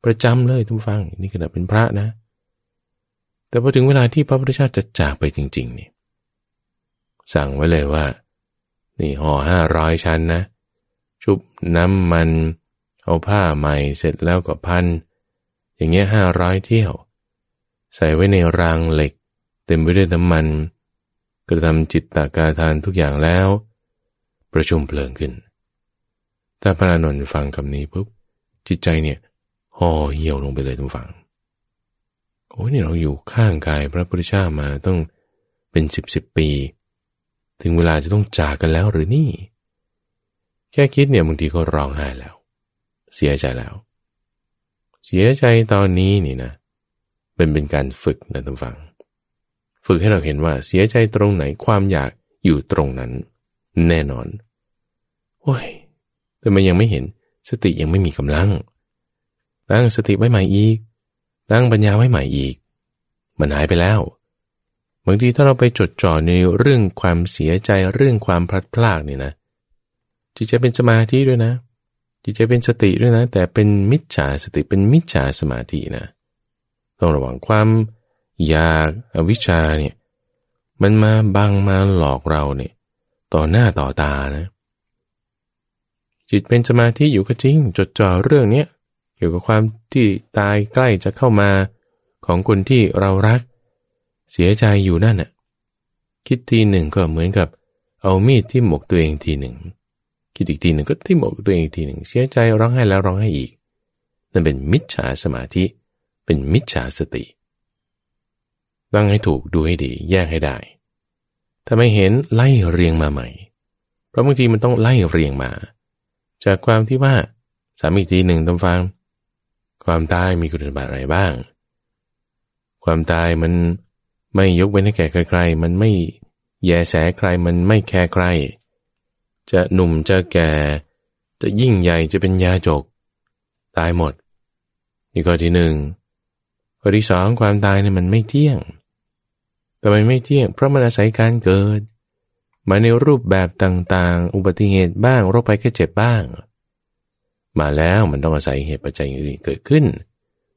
ประจำเลยทุกฟังนี่ขณะเป็นพระนะ แต่พอถึงเวลาที่พระพุทธเจ้าจะจากไปจริง ๆ นี่ สั่งไว้เลยว่า นี่ห่อห้าร้อยชั้นนะ ชุบน้ำมัน เอาผ้าใหม่เสร็จแล้วก็พัน อย่างเงี้ยห้าร้อยเที่ยว ใส่ไว้ในรางเหล็ก เต็มไปด้วยน้ำมัน กระทำจิตตากาทานทุกอย่างแล้ว ประชุมเพลิงขึ้น ถ้าพระนนท์ฟังคำนี้ปุ๊บจิตใจเนี่ยห่อเหี่ยวลงไปเลยทุกฝัง โอ้ยนี่เราอยู่ข้างกายพระพุทธเจ้ามาต้องเป็นสิบสิบปี ถึงเวลาจะต้องจากกันแล้วหรือนี่ แค่คิดเนี่ยบางทีก็ร้องไห้แล้ว เสียใจแล้ว เสียใจตอนนี้นี่นะ เป็นเป็นการฝึกนะทุกฝัง ฝึกให้เราเห็นว่าเสียใจตรงไหนความอยากอยู่ตรงนั้น แน่นอน โอ้ย แต่มันยังไม่เห็นสติยังไม่มีกำลังตั้งสติไว้ใหม่อีก ตั้งปัญญาไว้ใหม่อีก มันหายไปแล้วบางทีถ้าเราไปจดจ่อในเรื่องความเสียใจเรื่องความพลัดพรากนี่นะจิตใจเป็นสมาธิด้วยนะ จิตใจเป็นสติด้วยนะ แต่เป็นมิจฉาสติเป็นมิจฉาสมาธินะต้องระวังความอยากอวิชชาเนี่ยมันมาบังมาหลอกเราเนี่ยต่อหน้าต่อตานะ จิตเป็นสมาธิอยู่ก็จริง จดจ่อเรื่องเนี้ย เกี่ยวกับความที่ตายใกล้จะเข้ามาของคนที่เรารัก เสียใจอยู่นั่นน่ะคิดทีหนึ่งก็เหมือนกับ เอามีดที่หมกตัวเองทีหนึ่ง คิดอีกทีหนึ่งก็ที่หมกตัวเองทีหนึ่ง เสียใจร้องไห้แล้วร้องไห้อีก นั่นเป็นมิจฉาสมาธิ เป็นมิจฉาสติตั้งให้ถูกดูให้ดี แยกให้ได้ถ้าไม่เห็นไล่เรียงมาใหม่ เพราะบางทีมันต้องไล่เรียงมา จากความที่ว่าสามีทีหนึ่งต้องฟัง ความตายมีคุณสมบัติอะไรบ้าง ความตายมันไม่ยกเว้นให้แก่ใครๆ มันไม่แยแสใคร มันไม่แคร์ใคร จะหนุ่มจะแก่ จะยิ่งใหญ่จะเป็นยาจก ตายหมด นี่ข้อที่หนึ่งข้อที่สองความตายเนี่ยมันไม่เที่ยงแต่มันไม่เที่ยง เพราะมันอาศัยการเกิด มาในรูปแบบต่างๆ อุบัติเหตุบ้าง โรคภัยแค่เจ็บบ้าง มาแล้วมันต้องอาศัยเหตุปัจจัยอื่นเกิดขึ้น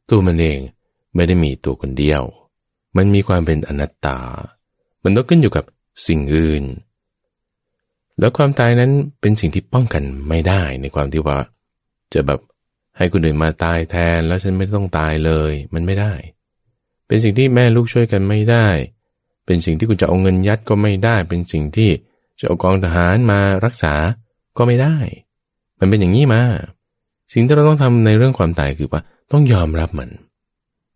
ตัวมันเองไม่ได้มีตัวคนเดียว มันมีความเป็นอนัตตา มันต้องขึ้นอยู่กับสิ่งอื่น แล้วความตายนั้นเป็นสิ่งที่ป้องกันไม่ได้ในความที่ว่า จะแบบให้คนอื่นมาตายแทนแล้วฉันไม่ต้องตายเลย มันไม่ได้ เป็นสิ่งที่แม่ลูกช่วยกันไม่ได้ เป็นสิ่งที่คุณจะเอาเงินยัดก็ไม่ได้ เป็นสิ่งที่จะเอากองทหารมารักษาก็ไม่ได้ มันเป็นอย่างนี้มา สิ่งที่เราต้องทำในเรื่องความตายคือว่าต้องยอมรับมัน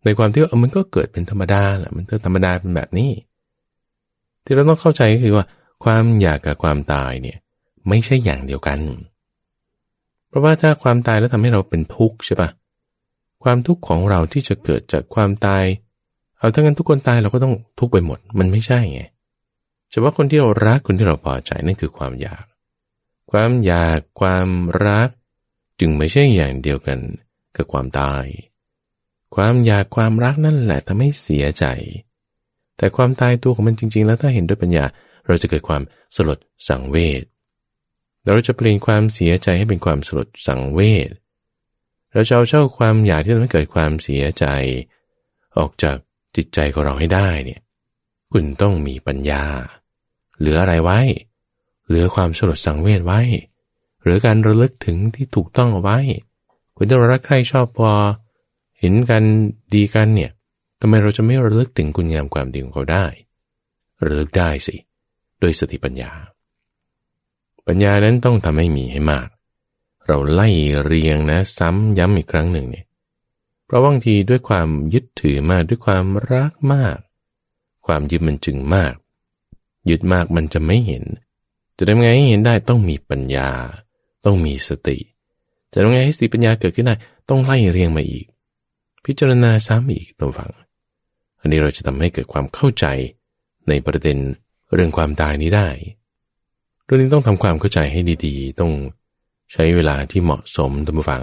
ในความที่ว่ามันก็เกิดเป็นธรรมดาแหละมันก็ธรรมดาเป็นแบบนี้ ที่เราต้องเข้าใจก็คือว่า ความอยากกับความตายเนี่ยไม่ใช่อย่างเดียวกัน เพราะว่าถ้าความตายแล้วทำให้เราเป็นทุกข์ใช่ปะความทุกข์ของเราที่จะเกิดจากความตาย เอาทั้งนั้นทุกคนตายเราก็ต้องทุกข์ไปหมด มันไม่ใช่ไงเฉพาะคนที่เรารักคนที่เราพอใจนั่นคือความอยาก ความอยาก ความรัก จึงไม่ใช่อย่างเดียวกันกับความตาย ความอยากความรักนั่นแหละทำให้เสียใจ แต่ความตายตัวของมันจริง ๆ แล้วถ้าเห็นด้วยปัญญา เราจะเกิดความสลดสังเวชเราจะเปลี่ยนความเสียใจให้เป็นความสลดสังเวชเราจะเอาเช่าความอยากที่ทำให้เกิดความเสียใจ ออกจากจิตใจของเราให้ได้เนี่ยคุณต้องมีปัญญา เหลืออะไรไว้ เหลือความสลดสังเวชไว้ หรือการระลึกถึงที่ถูกต้องเอาไว้คุณถ้าเรารักใครชอบพอ เห็นกันดีกันเนี่ยทำไมเราจะไม่ระลึกถึงคุณงามความดีของเขาได้ ระลึกได้สิ โดยสติปัญญา ปัญญานั้นต้องทำให้มีให้มาก เราไล่เรียงนะ ซ้ำย้ำอีกครั้งหนึ่งเนี่ยเพราะบางทีด้วยความยึดถือมากด้วยความรักมาก ความยึดมันจึงมาก ยึดมากมันจะไม่เห็น จะทำไงให้เห็นได้ต้องมีปัญญา ต้องมีสติ จะทำไงให้สติปัญญาเกิดขึ้นได้ ต้องไล่เรียงมาอีก พิจารณาซ้ำอีกตัวฝัง อันนี้เราจะทำให้เกิดความเข้าใจในประเด็นเรื่องความตายนี้ได้เรื่องนี้ต้องทำความเข้าใจให้ดีๆ ต้องใช้เวลาที่เหมาะสมตั้งฟัง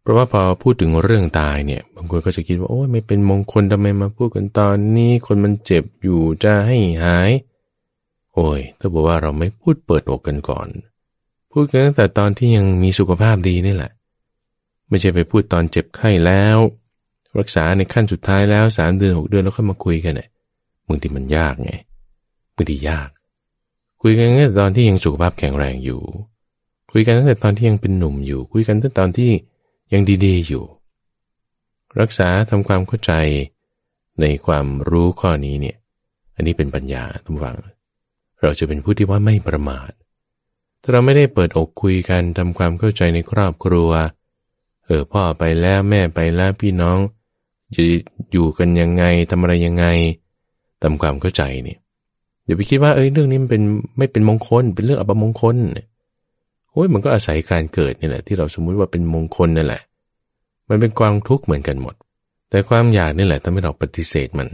เพราะว่าพอพูดถึงเรื่องตายเนี่ย บางคนก็จะคิดว่าโอ้ยไม่เป็นมงคลทำไมมาพูดกันตอนนี้คนมันเจ็บอยู่จะให้หาย โอ้ย ถ้าบอกว่าเราไม่พูดเปิดอกกันก่อน พูดกันตั้งแต่ตอนที่ยังมีสุขภาพดีนี่แหละ ไม่ใช่ไปพูดตอนเจ็บไข้แล้ว รักษาในขั้นสุดท้ายแล้วสามเดือนหกเดือนแล้วค่อยมาคุยกันเนี่ยบางทีมันยากไงบางทียาก คุยกันตั้งแต่ตอนที่ยังสุขภาพแข็งแรงอยู่ คุยกันตั้งแต่ตอนที่ยังเป็นหนุ่มอยู่ คุยกันตั้งแต่ตอนที่ยังดีๆอยู่ รักษาทำความเข้าใจในความรู้ข้อนี้เนี่ย อันนี้เป็นปัญญาทุกฝัง เราจะเป็นผู้ที่ว่าไม่ประมาท ถ้าเราไม่ได้เปิดอกคุยกันทำความเข้าใจในครอบครัว เออพ่อไปแล้วแม่ไปแล้วพี่น้องจะอยู่กันยังไงทำอะไรยังไงทำความเข้าใจเนี่ยอย่าไปคิดว่าเอ้ยเรื่องนี้มันเป็นไม่เป็นมงคล เป็นเรื่องอัปมงคลโอ้ยมันก็อาศัยการเกิดนี่แหละที่เราสมมุติว่าเป็นมงคลนั่นแหละ มันเป็นความทุกข์เหมือนกันหมด แต่ความอยากนี่แหละทำให้เราปฏิเสธมัน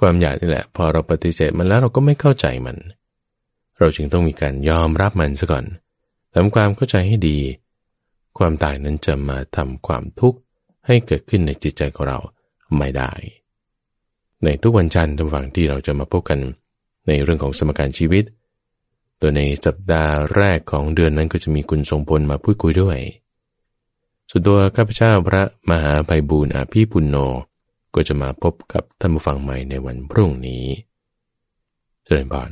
ความอยากนี่แหละ พอเราปฏิเสธมันแล้วเราก็ไม่เข้าใจมัน เราจึงต้องมีการยอมรับมันซะก่อนทำความเข้าใจให้ดี ความตายนั้นจะมาทำความทุกข์ให้เกิดขึ้นในจิตใจของเราไม่ได้ ในทุกวันจันทร์ทุกฝั่งที่เราจะมาพบกันในเรื่องของสมการชีวิต ตัวในสัปดาห์แรกของเดือนนั้นก็จะมีคุณทรงพลมาพูดคุยด้วย ส่วนตัวข้าพเจ้าพระมหาภัยบูรณ์อาภีปุณโญก็จะมาพบกับท่านผู้ฟังใหม่ในวันพรุ่งนี้เจริญบาน